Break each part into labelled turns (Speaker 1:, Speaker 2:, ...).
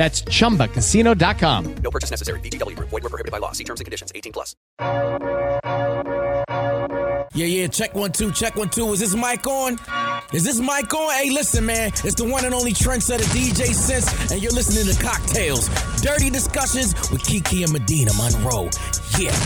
Speaker 1: That's chumbacasino.com.
Speaker 2: No purchase necessary. VGW Group. Void were prohibited by law. See terms and conditions. 18 plus.
Speaker 3: Yeah, yeah, check one, two, check one, two. Is this mic on? Is this mic on? Hey, listen, man. It's the one and only trendsetter DJ Sense, and you're listening to Cocktales. Dirty discussions with Kiki and Medina Monroe. Yeah.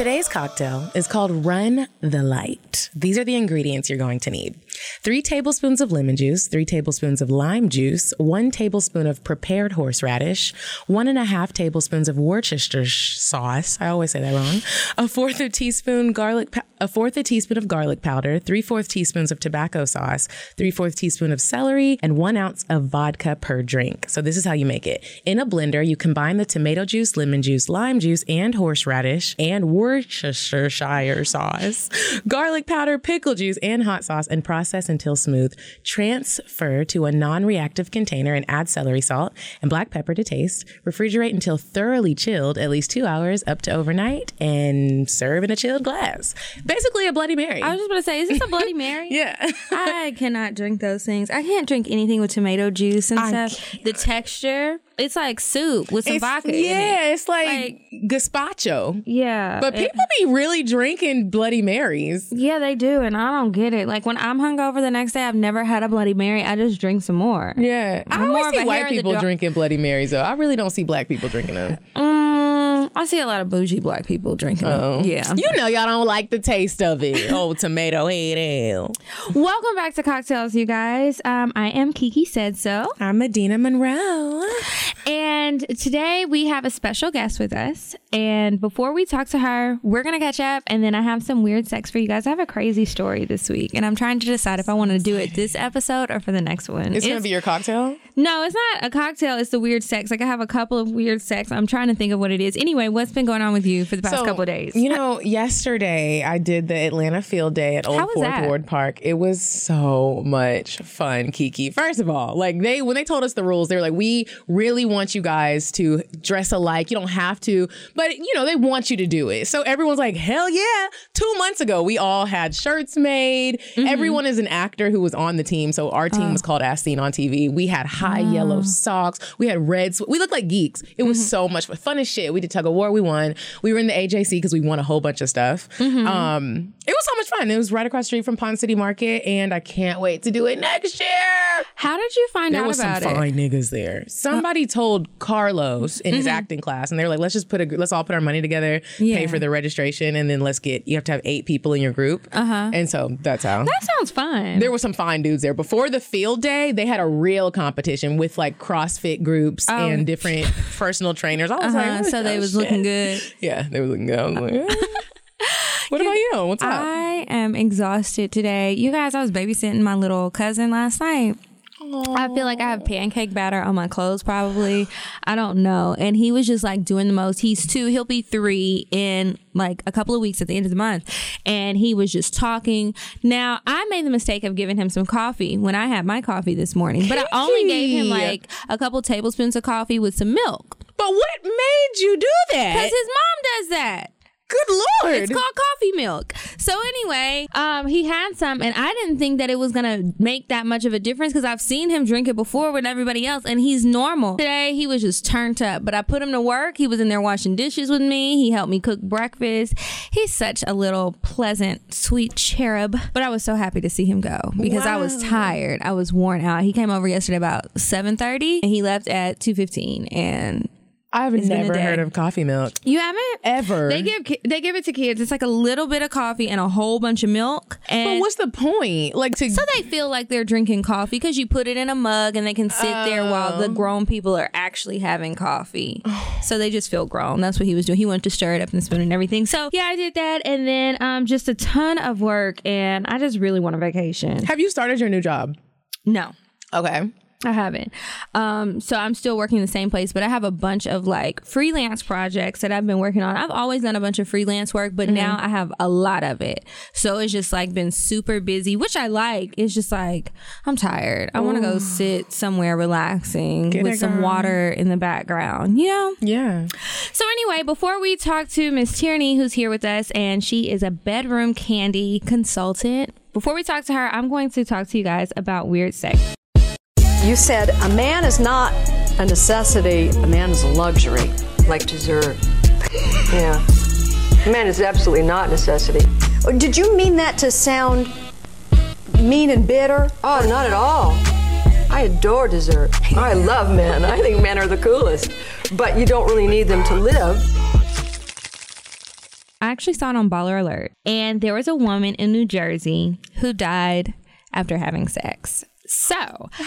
Speaker 4: Today's cocktail is called Run the Light. These are the ingredients you're going to need three tablespoons of lemon juice, three tablespoons of lime juice, one tablespoon of prepared horseradish, one and a half tablespoons of Worcestershire sauce. I always say that wrong. A fourth of teaspoon garlic, a fourth a teaspoon of garlic powder, three fourth teaspoons of Tabasco sauce, three fourth teaspoon of celery, and one ounce of vodka per drink. So this is how you make it. In a blender, you combine the tomato juice, lemon juice, lime juice, and horseradish and Worcestershire sauce, garlic powder, pickle juice, and hot sauce, and process until smooth. Transfer to a non-reactive container and add celery salt and black pepper to taste. Refrigerate until thoroughly chilled, at least two hours up to overnight, and serve in a chilled glass. Basically, a Bloody Mary.
Speaker 5: I was just gonna say, is this a Bloody Mary?
Speaker 4: yeah.
Speaker 5: I cannot drink those things. I can't drink anything with tomato juice and
Speaker 4: I
Speaker 5: stuff. The texture, it's like soup with some
Speaker 4: It's-
Speaker 5: vodka in
Speaker 4: yeah,
Speaker 5: it.
Speaker 4: it's like, gazpacho.
Speaker 5: Yeah,
Speaker 4: But
Speaker 5: it-
Speaker 4: people be really drinking Bloody Marys.
Speaker 5: yeah, they do, and I don't get it. Like when I'm hungover the next day, I've never had a Bloody Mary. I just drink some more.
Speaker 4: Yeah, I
Speaker 5: I'm more
Speaker 4: always see white
Speaker 5: hair in the
Speaker 4: people drinking Bloody Marys though. I really don't see black people drinking them.
Speaker 5: Mm, I see a lot of bougie black people drinking. them. Yeah.
Speaker 4: You know y'all don't like the taste of it. Oh, tomato head hell.
Speaker 5: Welcome back to Cocktales, you guys. Um, I am Kiki Said So.
Speaker 4: I'm Medina Monroe.
Speaker 5: And today we have a special guest with us. And before we talk to her, we're going to catch up. And then I have some weird sex for you guys. I have a crazy story this week. And I'm trying to decide if I want to do it this episode or for the next one.
Speaker 4: It's, gonna be your cocktail.
Speaker 5: No, it's not a cocktail. It's the weird sex. Like I have a couple of weird sex. I'm trying to think of what it is. Anyway, what's been going on with you for the past
Speaker 4: So,
Speaker 5: couple of days?
Speaker 4: You know, yesterday I did the Atlanta Field Day at Old Fourth
Speaker 5: that?
Speaker 4: Ward Park. It was so much fun, Kiki. First of all, like they when they told us the rules, they were like, "We really want you guys to dress alike. You don't have to, but you know they want you to do it." So everyone's like, "Hell yeah!" Two months ago, we all had shirts made.
Speaker 5: Mm-hmm.
Speaker 4: Everyone is an actor who was on the team, so our
Speaker 5: Oh.
Speaker 4: team was called As Seen on TV. We had high yellow socks. We had red. sw- We looked like geeks. It
Speaker 5: Mm-hmm.
Speaker 4: was so much fun. Fun as shit. We did tug war. We won. We were in the AJC because we won a whole bunch of stuff.
Speaker 5: Mm-hmm.
Speaker 4: Um, it was so much fun. It was right across the street from Ponce City Market, and I can't wait to do it next year.
Speaker 5: How did you find
Speaker 4: There
Speaker 5: out
Speaker 4: was some
Speaker 5: about it?
Speaker 4: fine niggas there. Somebody told Carlos in his acting class, and they were like, "Let's just put a, let's all put our money together,
Speaker 5: Yeah.
Speaker 4: pay for the registration, and then let's get. You have to have eight people in your group, uh-huh. and so that's how."
Speaker 5: That sounds fun.
Speaker 4: there were some fine dudes there. Before the field day, they had a real competition with like CrossFit groups and different personal trainers. I was like,
Speaker 5: Oh. Uh-huh, so
Speaker 4: the
Speaker 5: they was? Looking good.
Speaker 4: Yeah, they were looking good. I was like, what about you? What's up?
Speaker 5: I am exhausted today. You guys, I was babysitting my little cousin last night. I feel like I have pancake batter on my clothes, probably. I don't know. And he was just like doing the most. He's two, he'll be three in like a couple of weeks at the end of the month. And he was just talking. Now, I made the mistake of giving him some coffee when I had my coffee this morning, but I only gave him like a couple tablespoons of coffee with some milk.
Speaker 4: But what made you do that?
Speaker 5: Because his mom does that.
Speaker 4: Good lord.
Speaker 5: It's called coffee milk. So anyway, um, he had some, and I didn't think that it was gonna make that much of a difference because I've seen him drink it before with everybody else, and he's normal. Today he was just turned up, but I put him to work. He was in there washing dishes with me. He helped me cook breakfast. He's such a little pleasant, sweet cherub. But I was so happy to see him go because I was tired. I was worn out. He came over yesterday about seven thirty, and he left at two fifteen, and
Speaker 4: I've
Speaker 5: a
Speaker 4: never heard of coffee milk.
Speaker 5: you haven't
Speaker 4: Ever.
Speaker 5: They give they give it to kids. It's like a little bit of coffee and a whole bunch of milk.
Speaker 4: But
Speaker 5: And
Speaker 4: what's the point? Like to
Speaker 5: so they feel like they're drinking coffee because you put it in a mug and they can sit there while the grown people are actually having coffee. so they just feel grown. That's what he was doing. He went to stir it up in the spoon and everything. So yeah, I did that, and then um just a ton of work, and I just really want a vacation.
Speaker 4: have you started your new job?
Speaker 5: No.
Speaker 4: Okay.
Speaker 5: I haven't. Um, so I'm still working in the same place, but I have a bunch of like freelance projects that I've been working on. I've always done a bunch of freelance work, but now I have a lot of it. So it's just like been super busy, which I like. It's just like I'm tired. I want to go sit somewhere relaxing with some
Speaker 4: girl.
Speaker 5: water in the background, you know?
Speaker 4: Yeah.
Speaker 5: So anyway, before we talk to Miss Tierney, who's here with us, and she is a Bedroom Kandi consultant. Before we talk to her, I'm going to talk to you guys about weird sex.
Speaker 6: You said a man is not a necessity, a man is a luxury, like dessert. yeah. A man is absolutely not a necessity. Oh, Did you mean that to sound mean and bitter? Oh, not at all. I adore dessert. I love men. I think men are the coolest. But you don't really need them to live.
Speaker 5: I actually saw it on Baller Alert, and there was a woman in New Jersey who died after having sex. So,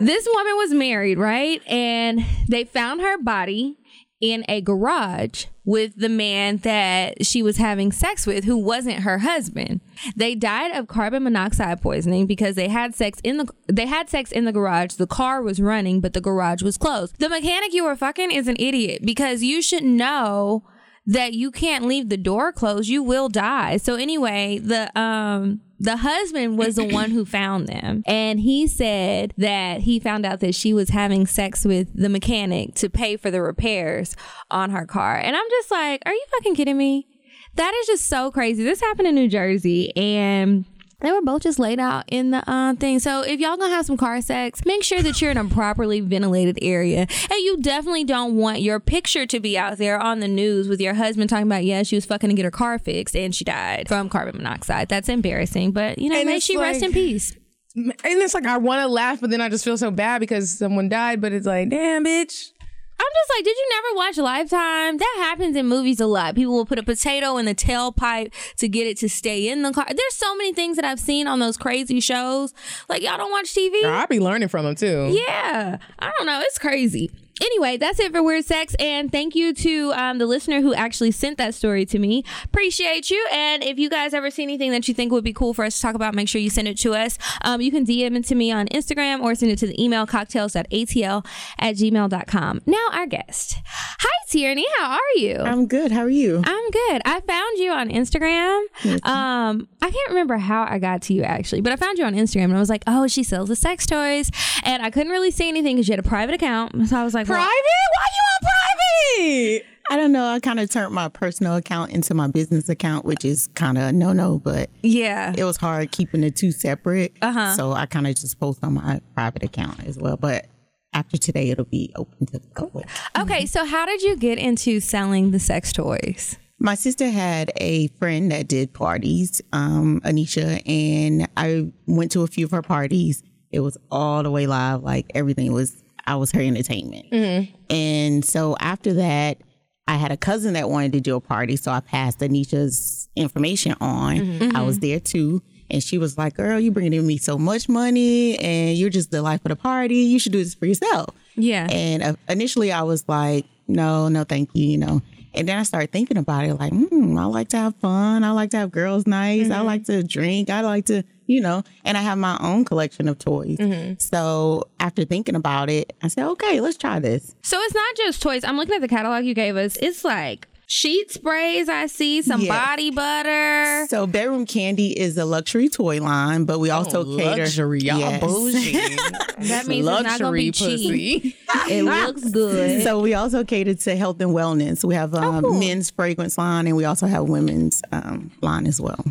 Speaker 5: this woman was married, right? And they found her body in a garage with the man that she was having sex with who wasn't her husband. They died of carbon monoxide poisoning because they had sex in the they had sex in the garage. The car was running, but the garage was closed. The mechanic you were fucking is an idiot because you should know that you can't leave the door closed you will die so anyway the um the husband was the one who found them. And he said that he found out that she was having sex with the mechanic to pay for the repairs on her car. And i'm just like are you fucking kidding me? That is just so crazy. This happened in new jersey and they were both just laid out in the uh, thing. So if y'all gonna have some car sex, make sure that you're in a properly ventilated area, and you definitely don't want your picture to be out there on the news with your husband talking about yeah she was fucking to get her car fixed and she died from carbon monoxide. That's embarrassing, but you know
Speaker 4: And
Speaker 5: may she rest in peace.
Speaker 4: And it's like I want to laugh, but then I just feel so bad because someone died. But it's like, damn, bitch.
Speaker 5: I'm just like, did you never watch Lifetime? That happens in movies a lot. People will put a potato in the tailpipe to get it to stay in the car. There's so many things that I've seen on those crazy shows. Like y'all don't watch TV?
Speaker 4: Girl, I be learning from them too.
Speaker 5: Yeah, I don't know. It's crazy. Anyway, that's it for Weird Sex. And thank you to um, the listener who actually sent that story to me. Appreciate you. And if you guys ever see anything that you think would be cool for us to talk about, make sure you send it to us. Um, you can DM it to me on Instagram or send it to the email cocktales.atl at gmail.com. Now, our guest. Hi, Tierney. How are you?
Speaker 7: I'm good. How are you?
Speaker 5: I'm good. I found you on Instagram. Um, I can't remember how I got to you actually, but I found you on Instagram and I was like, oh, she sells the sex toys, and I couldn't really see anything because you had a private account. So I was like,
Speaker 7: Private? Why you on private? I don't know. I kind of turned my personal account into my business account, which is kind of a no no, but
Speaker 5: yeah,
Speaker 7: it was hard keeping the two separate.
Speaker 5: Uh-huh.
Speaker 7: So I kind of just post on my private account as well. But after today, it'll be open to the public.
Speaker 5: okay. So how did you get into selling the sex toys?
Speaker 7: My sister had a friend that did parties, um, Anisha, and I went to a few of her parties. It was all the way live, like everything was. I was her entertainment, and so after that, I had a cousin that wanted to do a party, so I passed Anisha's information on. I was there too. And she was like, Girl, you bringing in me so much money and you're just the life of the party. You should do this for yourself.
Speaker 5: Yeah.
Speaker 7: And uh, initially I was like, no, no, thank you, you know. And then I started thinking about it like, hmm, I like to have fun. I like to have girls' nights. I like to drink. I like to you know, and I have my own collection of toys. So after thinking about it, I said, okay, let's try this.
Speaker 5: So it's not just toys. I'm looking at the catalog you gave us. It's like sheet sprays. I see some
Speaker 7: Yes.
Speaker 5: body butter.
Speaker 7: So Bedroom Kandi is a luxury toy line, but we also cater
Speaker 4: Luxury, y'all
Speaker 7: Yes.
Speaker 4: bougie.
Speaker 5: That means it's not gonna be cheap. It looks good.
Speaker 7: So we also cater to health and wellness. We have um, men's fragrance line, and we also have women's um, line as well.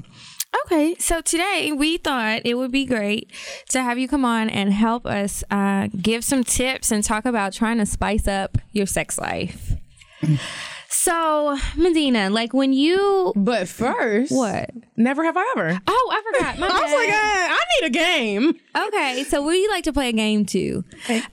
Speaker 5: Okay, so today we thought it would be great to have you come on and help us uh, give some tips and talk about trying to spice up your sex life. So, Medina, like when you
Speaker 4: But first,
Speaker 5: what?
Speaker 4: Never have I ever.
Speaker 5: Oh, I forgot. My
Speaker 4: I was like, uh, I need a game.
Speaker 5: Okay, so we like to play a game too,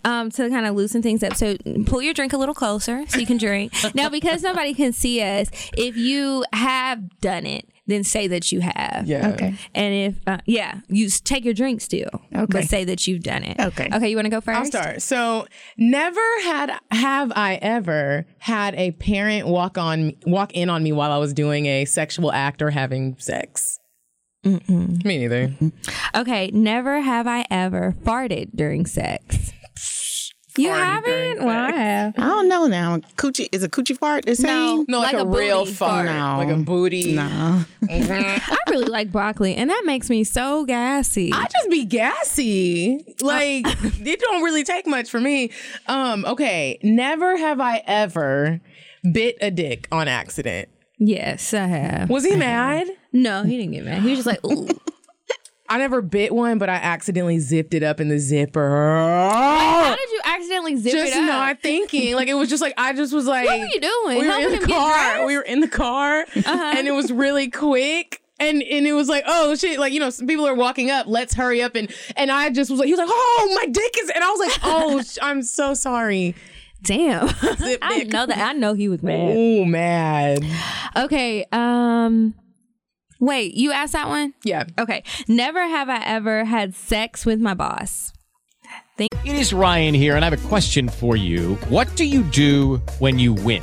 Speaker 5: um, to kind of loosen things up. So pull your drink a little closer so you can drink. now, because nobody can see us, if you have done it, then say that you have.
Speaker 4: Yeah.
Speaker 7: Okay.
Speaker 5: And if uh, yeah, you take your drink still,
Speaker 7: Okay.
Speaker 5: but say that you've done it.
Speaker 7: Okay.
Speaker 5: Okay, you want to go 1st
Speaker 4: I'll start. So, never had have I ever had a parent walk on walk in on me while I was doing a sexual act or having sex. Me neither.
Speaker 5: Okay, never have I ever farted during sex. You haven't? Well, I have.
Speaker 7: I don't know now. Coochie is a coochie fart the same?
Speaker 4: No, like,
Speaker 5: Like
Speaker 4: a,
Speaker 5: a
Speaker 4: real
Speaker 5: booty
Speaker 4: fart,
Speaker 7: fart.
Speaker 4: like a booty.
Speaker 7: No.
Speaker 5: I really like broccoli, and that makes me so gassy.
Speaker 4: I just be gassy. Like it don't really take much for me. Um, okay. Never have I ever bit a dick on accident.
Speaker 5: yes, I have.
Speaker 4: Was he mad?
Speaker 5: No, he didn't get mad. He was just like, ooh.
Speaker 4: I never bit one, but I accidentally zipped it up in the zipper.
Speaker 5: How did you accidentally zip
Speaker 4: just
Speaker 5: it up?
Speaker 4: Just not thinking. Like it was just like I just was like,
Speaker 5: What were you doing?
Speaker 4: We were
Speaker 5: Helping
Speaker 4: in the car.
Speaker 5: Uh-huh.
Speaker 4: We were in the car, and it was really quick. And and it was like, oh shit, like you know, some people are walking up. Let's hurry up and and I just was like, he was like, oh my dick is, and I was like, oh, sh- I'm so sorry.
Speaker 5: Damn. I know that. I know he was mad.
Speaker 4: Oh, mad.
Speaker 5: Okay. Um. Wait, you asked that one?
Speaker 4: Yeah.
Speaker 5: Okay. Never have I ever had sex with my boss.
Speaker 1: It is Ryan here, and I have a question for you. What do you do when you win?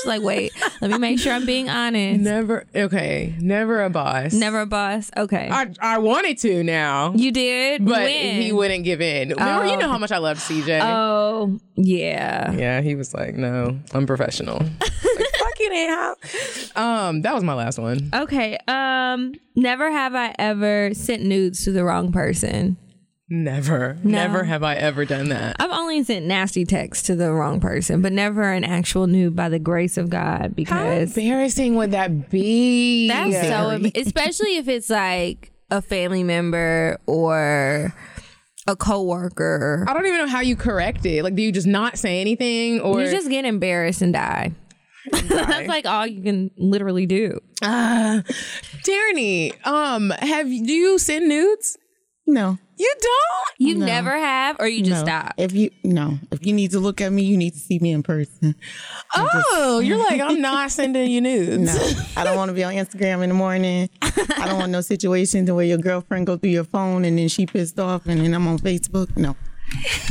Speaker 5: She's like, wait, let me make sure I'm being honest.
Speaker 4: never. Okay, never a boss.
Speaker 5: Never a boss. Okay.
Speaker 4: I I wanted to now,
Speaker 5: you did?
Speaker 4: but
Speaker 5: when?
Speaker 4: he wouldn't give in. Remember, you know how much I loved CJ.
Speaker 5: Oh, yeah.
Speaker 4: Yeah, he was like, "No, I'm professional." like, fucking. Um, that was my last one.
Speaker 5: Okay. Um, never have I ever sent nudes to the wrong person.
Speaker 4: Never, never have I ever done that.
Speaker 5: I've only sent nasty texts to the wrong person, but never an actual nude by the grace of God because How
Speaker 4: embarrassing would that be?
Speaker 5: that's so, em- especially if it's like a family member or a coworker.
Speaker 4: I don't even know how you correct it. Like, do you just not say anything, or
Speaker 5: You just get embarrassed and die. That's like all you can literally do.
Speaker 4: uh, Tierney? Um, have do you send nudes?
Speaker 7: No.
Speaker 4: You don't.
Speaker 5: You never have, or you just
Speaker 7: no.
Speaker 5: stop.
Speaker 7: If you no, if you need to look at me, you need to see me in person.
Speaker 4: Oh, you're like I'm not sending you nudes.
Speaker 7: No, I don't want to be on Instagram in the morning. I don't want no situations where your girlfriend go through your phone and then she pissed off and then I'm on Facebook. No.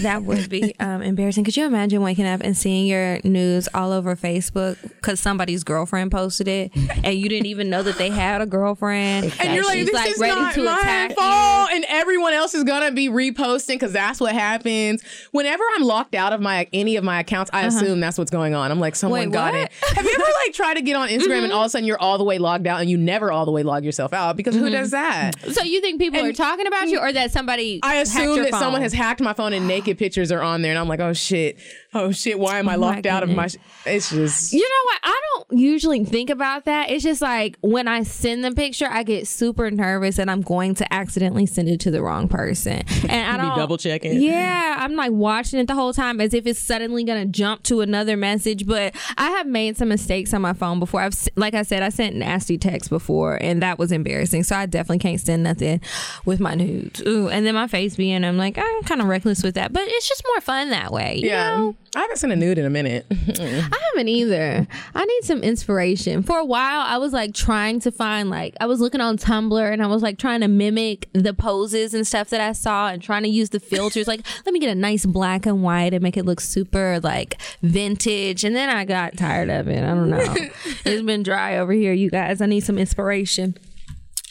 Speaker 5: That would be um, embarrassing. Could you imagine waking up and seeing your news all over Facebook because somebody's girlfriend posted it and you didn't even know that they had a girlfriend?
Speaker 4: And you're like,
Speaker 5: she's
Speaker 4: this
Speaker 5: like
Speaker 4: is
Speaker 5: ready
Speaker 4: not
Speaker 5: to
Speaker 4: my
Speaker 5: attack
Speaker 4: fault, and everyone else is gonna be reposting because that's what happens. Whenever I'm locked out of my any of my accounts, I uh-huh. assume that's what's going on. I'm like, someone
Speaker 5: Wait,
Speaker 4: got
Speaker 5: what?
Speaker 4: it. Have you ever like tried to get on Instagram and mm-hmm. all of a sudden you're all the way logged out and you never all the way log yourself out because who mm-hmm. does that?
Speaker 5: So you think people are talking about you, or that somebody?
Speaker 4: I assume
Speaker 5: your
Speaker 4: that someone has hacked my phone and naked pictures are on there, and I'm like, oh shit. oh shit, why am I
Speaker 5: Oh
Speaker 4: locked out of my? It's just
Speaker 5: You know what? I don't usually think about that. It's just like when I send the picture, I get super nervous and I'm going to accidentally send it to the wrong person. And I
Speaker 4: be
Speaker 5: don't
Speaker 4: double checking.
Speaker 5: Yeah, I'm like watching it the whole time as if it's suddenly gonna jump to another message. But I have made some mistakes on my phone before. I've like I said, I sent nasty text before, and that was embarrassing. So I definitely can't send nothing with my nudes. Ooh, and then my face being, I'm like I'm kind of reckless with that, but it's just more fun that way.
Speaker 4: Yeah,
Speaker 5: know?
Speaker 4: I haven't seen a nude in a minute.
Speaker 5: I haven't either. I need some inspiration. For a while, I was like trying to find like I was looking on Tumblr and I was like trying to mimic the poses and stuff that I saw and trying to use the filters. like, let me get a nice black and white and make it look super like vintage. And then I got tired of it. I don't know. it's been dry over here, you guys. I need some inspiration.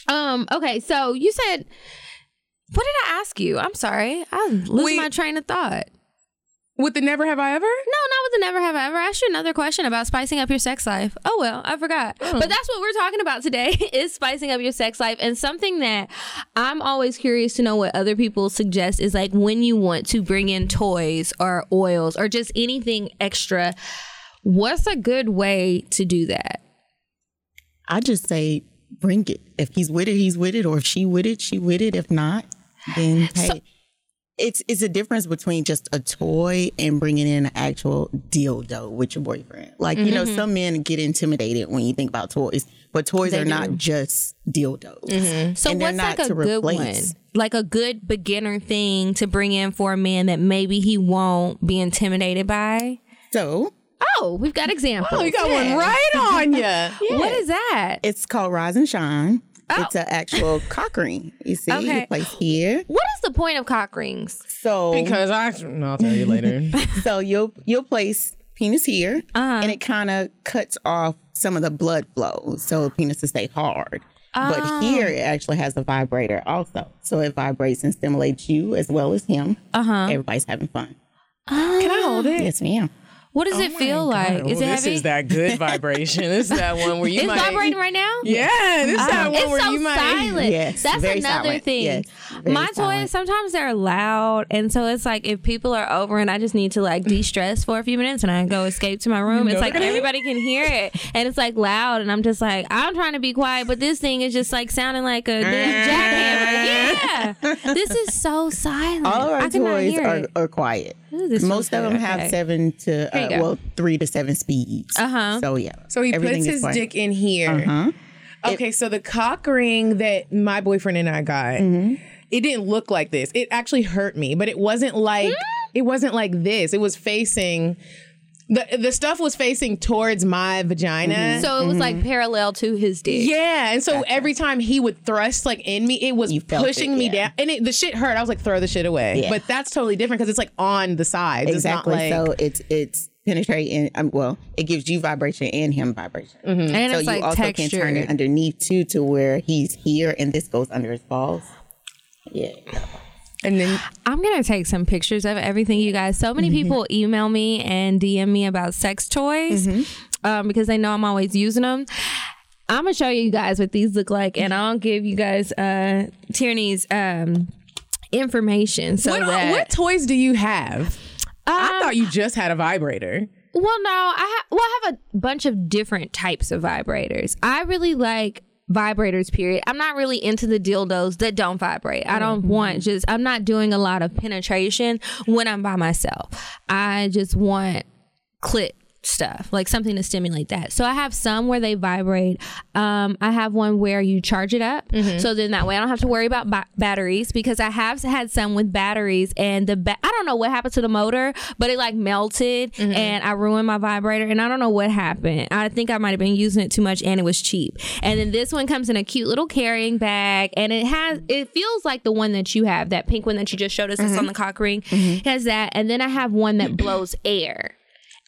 Speaker 5: Um. Okay. So you said. What did I ask you? I'm sorry. I lose
Speaker 4: We-
Speaker 5: my train of thought.
Speaker 4: With the never have I ever?
Speaker 5: No, not with the never have I ever. I asked you another question about spicing up your sex life. Oh well, I forgot. Oh. But that's what we're talking about today is spicing up your sex life. And something that I'm always curious to know what other people suggest is like when you want to bring in toys or oils or just anything extra, what's a good way to do that?
Speaker 7: I just say bring it. If he's with it, he's with it, or if she with it, she with it. If not, then hey. It's it's a difference between just a toy and bringing in an actual dildo with your boyfriend. Like you know, mm-hmm. some men get intimidated when you think about toys, but toys are not just dildos. Mm-hmm.
Speaker 5: So
Speaker 7: And they're
Speaker 5: what's
Speaker 7: not
Speaker 5: like a
Speaker 7: to
Speaker 5: good
Speaker 7: replace.
Speaker 5: one? Like a good beginner thing to bring in for a man that maybe he won't be intimidated by?
Speaker 7: So
Speaker 5: Oh, we've got examples.
Speaker 4: Oh, you got one right on you.
Speaker 5: What is that?
Speaker 7: it's called Rise and Shine. It's an actual cock ring. You see,
Speaker 5: Okay.
Speaker 7: you place here.
Speaker 5: What is the point of cock rings?
Speaker 7: So
Speaker 4: Because I, I'll tell you later.
Speaker 7: So you'll you'll place penis here,
Speaker 5: Uh-huh.
Speaker 7: and it kind of cuts off some of the blood flow, so penis to stay hard.
Speaker 5: Oh.
Speaker 7: But here it actually has a vibrator also, so it vibrates and stimulates you as well as him. Uh
Speaker 5: Uh-huh.
Speaker 7: huh. Everybody's having fun.
Speaker 4: Can I hold it?
Speaker 7: Yes, ma'am.
Speaker 5: What does oh it feel like?
Speaker 4: Oh,
Speaker 5: is it
Speaker 4: this
Speaker 5: heavy?
Speaker 4: is that good vibration. This is that one where you
Speaker 5: it's
Speaker 4: might.
Speaker 5: vibrating right now?
Speaker 4: Yeah, this is ah. that
Speaker 5: Oh,
Speaker 4: one
Speaker 5: it's
Speaker 4: where
Speaker 5: so
Speaker 4: you might.
Speaker 5: silent.
Speaker 7: Yes,
Speaker 5: That's
Speaker 7: very
Speaker 5: another
Speaker 7: silent.
Speaker 5: thing.
Speaker 7: Yes, very
Speaker 5: My
Speaker 7: silent.
Speaker 5: toys sometimes they're loud, and so it's like if people are over and I just need to like de-stress for a few minutes and I go escape to my room, it's like everybody can hear it, and it's like loud, and I'm just like I'm trying to be quiet, but this thing is just like sounding like a damn jackhammer. Yeah, this is so silent.
Speaker 7: All of our
Speaker 5: I
Speaker 7: toys are, are quiet.
Speaker 5: Ooh,
Speaker 7: Most of
Speaker 5: good.
Speaker 7: them have seven to uh, well three to seven speeds.
Speaker 5: Uh-huh.
Speaker 7: So yeah.
Speaker 4: So he
Speaker 7: Everything
Speaker 4: puts his
Speaker 7: quiet.
Speaker 4: dick in here.
Speaker 7: Uh-huh.
Speaker 4: Okay, so the cock ring that my boyfriend and I got, it didn't look like this. It actually hurt me, but it wasn't like it wasn't like this. It was facing the the stuff was facing towards my vagina. Mm-hmm.
Speaker 5: So it was like mm-hmm. parallel to his dick.
Speaker 4: yeah, and so every time he would thrust like in me, it was pushing
Speaker 7: it,
Speaker 4: me
Speaker 7: yeah.
Speaker 4: down, and it, the shit hurt. I was like, throw the shit away.
Speaker 7: Yeah.
Speaker 4: But that's totally different because it's like on the sides.
Speaker 7: Exactly.
Speaker 4: It's not like,
Speaker 7: so it's it's penetrating. Um, well, it gives you vibration and him vibration. Mm-hmm.
Speaker 5: And
Speaker 7: So
Speaker 5: it's
Speaker 7: you
Speaker 5: like
Speaker 7: also
Speaker 5: textured.
Speaker 7: can turn it underneath too, to where he's here and this goes under his balls. Yeah.
Speaker 4: And then
Speaker 5: I'm gonna take some pictures of everything, you guys. So
Speaker 7: Mm-hmm.
Speaker 5: many people email me and DM me about sex toys
Speaker 7: Mm-hmm.
Speaker 5: um, because they know I'm always using them. I'm gonna show you guys what these look like, and I'll give you guys uh, Tierney's um, information so
Speaker 4: what,
Speaker 5: that.
Speaker 4: what toys do you have? I
Speaker 5: Um,
Speaker 4: thought you just had a vibrator.
Speaker 5: Well, no, I ha- well, I have a bunch of different types of vibrators. I really like vibrators. Period. I'm not really into the dildos that don't vibrate. I don't mm-hmm. want just. I'm not doing a lot of penetration when I'm by myself. I just want clit stuff like something to stimulate that. So i have some where they vibrate. Um i have one where you charge it up. Mm-hmm. So then that way i don't have to worry about ba- batteries because i have had some with batteries and the ba- i don't know what happened to the motor but it like melted mm-hmm. and i ruined my vibrator and i don't know what happened. I think i might have been using it too much and it was cheap. And then this one comes in a cute little carrying bag and it has it feels like the one that you have that pink one that you just showed us that's mm-hmm. on the cock ring It has that. And then i have one that blows air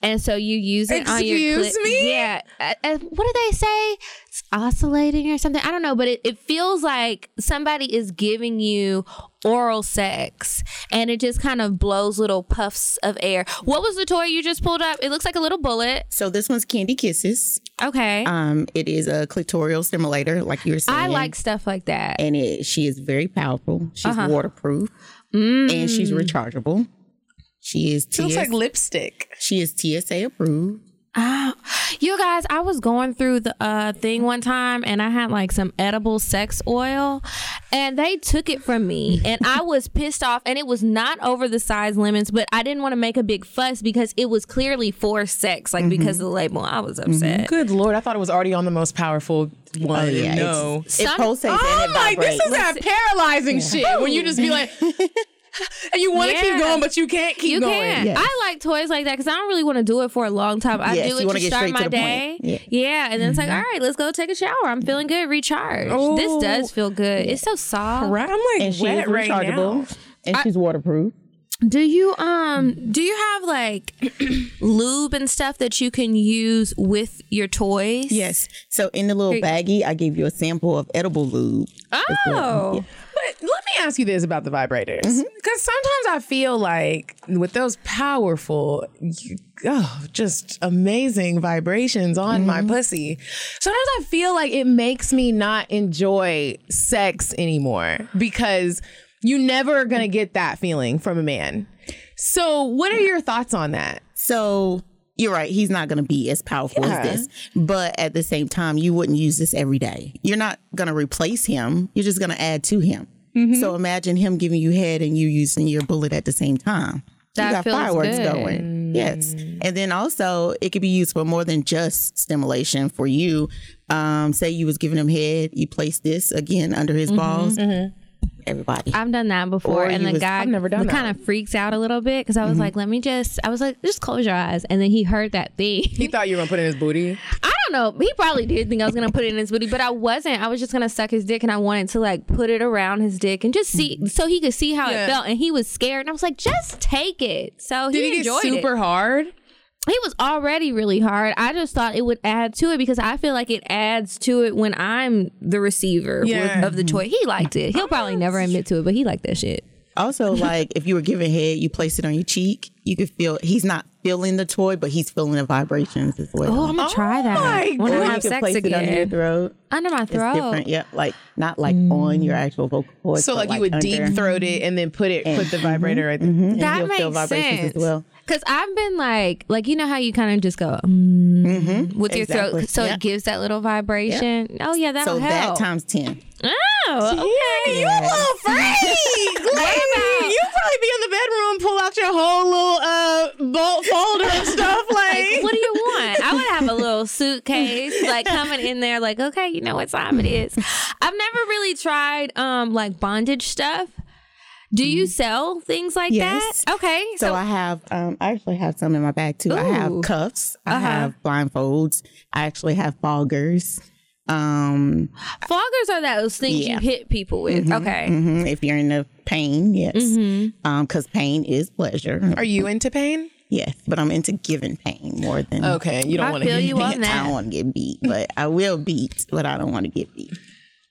Speaker 5: and so you use it on your
Speaker 4: Excuse
Speaker 5: clit-
Speaker 4: me?
Speaker 5: Yeah. Uh, uh, what do they say? It's oscillating or something. I don't know, but it, it feels like somebody is giving you oral sex and it just kind of blows little puffs of air. What was the toy you just pulled up? It looks like a little bullet.
Speaker 7: So this one's Candy Kisses.
Speaker 5: Okay.
Speaker 7: Um, it is a clitoral stimulator, like you were saying.
Speaker 5: I like stuff like that.
Speaker 7: and it, she is very powerful. She's
Speaker 5: Uh-huh.
Speaker 7: waterproof
Speaker 5: Mm.
Speaker 7: and she's rechargeable. She is
Speaker 4: She looks like lipstick.
Speaker 7: she is TSA approved.
Speaker 5: Oh, you guys, I was going through the uh, thing one time and I had like some edible sex oil and they took it from me and I was pissed off and it was not over the size lemons, but I didn't want to make a big fuss because it was clearly for sex, like because of the label. I was upset.
Speaker 4: Good lord, I thought it was already on the most powerful one.
Speaker 7: Oh, yeah,
Speaker 4: no.
Speaker 7: it's- it
Speaker 5: Some-
Speaker 7: pulsates and
Speaker 4: Oh
Speaker 7: it
Speaker 4: my, this is that paralyzing shit when you just be like, and you want to
Speaker 5: Yeah.
Speaker 4: keep going, but you can't keep going.
Speaker 5: You
Speaker 4: going.
Speaker 5: can.
Speaker 7: Yes.
Speaker 5: I like toys like that because I don't really want to do it for a long time. I
Speaker 7: Yes,
Speaker 5: do it
Speaker 7: wanna
Speaker 5: start my
Speaker 7: to
Speaker 5: day.
Speaker 7: Yeah.
Speaker 5: Yeah, and then it's like, all right, let's go take a shower. I'm feeling good, recharge. This does feel good. It's so soft.
Speaker 4: Right? I'm like
Speaker 7: And she
Speaker 4: wet
Speaker 7: is
Speaker 4: right now.
Speaker 7: rechargeable. And she's waterproof.
Speaker 5: Do you um do you have like lube and stuff that you can use with your toys?
Speaker 7: Yes. So in the little baggie, I gave you a sample of edible lube.
Speaker 5: Oh.
Speaker 4: But let me ask you this about the vibrators, mm-hmm. because sometimes I feel like with those powerful, you, oh, just amazing vibrations on my mm-hmm. pussy. Sometimes I feel like it makes me not enjoy sex anymore because you never are gonna get that feeling from a man. So, what are your thoughts on that?
Speaker 7: So you're right. He's not going to be as powerful
Speaker 4: Yeah.
Speaker 7: as this. But at the same time, you wouldn't use this every day. You're not going to replace him. You're just going to add to him.
Speaker 5: Mm-hmm.
Speaker 7: So imagine him giving you head and you using your bullet at the same time.
Speaker 5: That
Speaker 7: you got
Speaker 5: feels
Speaker 7: fireworks
Speaker 5: good.
Speaker 7: going. Yes. And then also it could be used for more than just stimulation for you. Um, say you was giving him head, you place this again under his balls. Everybody.
Speaker 5: I've done that before,
Speaker 7: Or
Speaker 5: and the
Speaker 7: was-
Speaker 5: guy
Speaker 4: never done
Speaker 5: kind of freaks out a little bit because I was mm-hmm. like, "Let me just," I was like, "Just close your eyes," and then he heard that thing.
Speaker 4: He thought you were gonna put in his booty.
Speaker 5: I don't know. He probably did think I was gonna put it in his booty, but I wasn't. I was just gonna suck his dick, and I wanted to like put it around his dick and just see, mm-hmm. so he could see how
Speaker 4: Yeah.
Speaker 5: it felt. And he was scared, and I was like, "Just take it." So
Speaker 4: Did
Speaker 5: he,
Speaker 4: he, get
Speaker 5: enjoyed
Speaker 4: super
Speaker 5: it.
Speaker 4: hard?
Speaker 5: He was already really hard. I just thought it would add to it because I feel like it adds to it when I'm the receiver
Speaker 4: Yeah.
Speaker 5: with, of the toy. He liked it. He'll probably never admit to it, but he liked that shit.
Speaker 7: Also, like if you were giving head, you place it on your cheek. You could feel he's not feeling the toy, but he's feeling the vibrations as well.
Speaker 5: Oh, I'm gonna try oh that
Speaker 4: my
Speaker 5: when
Speaker 7: or
Speaker 5: I have
Speaker 7: could
Speaker 5: sex
Speaker 7: place it under your throat.
Speaker 5: Under my throat,
Speaker 7: It's
Speaker 5: throat.
Speaker 7: different. Yeah, like not like on your mm. actual vocal cords.
Speaker 4: So
Speaker 7: but,
Speaker 4: like, you would
Speaker 7: under.
Speaker 4: deep throat it and then put it put the mm-hmm. vibrator right there. Mm-hmm.
Speaker 7: And
Speaker 5: That makes
Speaker 7: feel vibrations
Speaker 5: sense.
Speaker 7: as well.
Speaker 5: Cause I've been like, like you know how you kind of just go mm-hmm. mm, with your
Speaker 7: Exactly.
Speaker 5: throat, so
Speaker 7: Yeah.
Speaker 5: it gives that little vibration. Oh yeah, that'll
Speaker 7: So
Speaker 5: help.
Speaker 7: that times ten.
Speaker 5: oh, okay.
Speaker 4: You a little freak. Probably be in the bedroom, pull out your whole little uh bolt folder and stuff. Like,
Speaker 5: Like, what do you want? I would have a little suitcase like coming in there, like, okay, you know what time it is. I've never really tried um like bondage stuff. Do you sell things like
Speaker 7: Yes.
Speaker 5: that? Okay,
Speaker 7: So,
Speaker 5: so,
Speaker 7: I have, um, I actually have some in my bag too. I have cuffs. I
Speaker 5: Uh-huh.
Speaker 7: have blindfolds. I actually have boggers. Um,
Speaker 5: floggers are those things you hit people with. Okay.
Speaker 7: mhm, if you're in the pain, yes,
Speaker 5: Mm-hmm.
Speaker 7: um, because pain is pleasure.
Speaker 4: are you into pain?
Speaker 7: Yes, but I'm into giving pain more than
Speaker 4: Okay, you don't want to
Speaker 5: feel you on
Speaker 7: I don't want to get beat, but I will beat, but I don't want to get beat.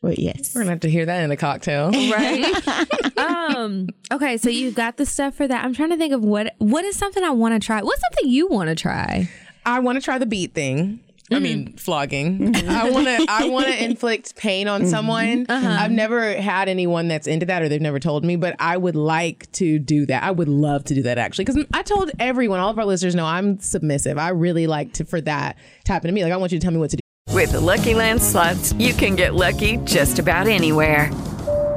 Speaker 7: But yes,
Speaker 4: We're gonna have to hear that in a cocktail.
Speaker 5: right? um. Okay, so you got the stuff for that. I'm trying to think of what what is something I want to try. What's something you want to try?
Speaker 4: I want to try the beat thing. I mm-hmm. mean, flogging. Mm-hmm. I want to. I want to inflict pain on mm-hmm. someone. Uh-huh. I've never had anyone that's into that, or they've never told me. But I would like to do that. I would love to do that actually, because I told everyone, all of our listeners know I'm submissive. I really like to for that to happen to me. Like I want you to tell me what to do.
Speaker 8: With the Lucky Land slots, you can get lucky just about anywhere.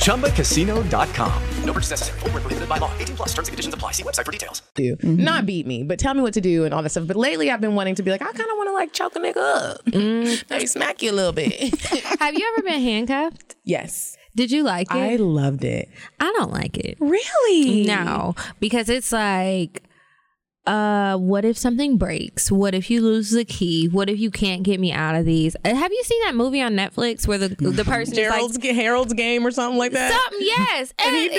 Speaker 9: ChumbaCasino.com.
Speaker 2: No purchase necessary. Void where prohibited by law. 18 plus terms and conditions apply. See website for details.
Speaker 4: do. Not beat me, but tell me what to do and all that stuff. But lately, I've been wanting to be like, I kind of want to like choke a nigga up, mm. maybe smack you a little bit.
Speaker 5: Have you ever been handcuffed?
Speaker 4: yes,
Speaker 5: Did you like it?
Speaker 4: I loved it.
Speaker 5: I don't like it.
Speaker 4: Really?
Speaker 5: No, because it's like, uh, what if something breaks? What if you lose the key? What if you can't get me out of these? Uh, Have you seen that movie on Netflix where the the person
Speaker 4: Gerald's
Speaker 5: is like
Speaker 4: Harold's game or something like that.
Speaker 5: something? Yes,
Speaker 4: And he dies.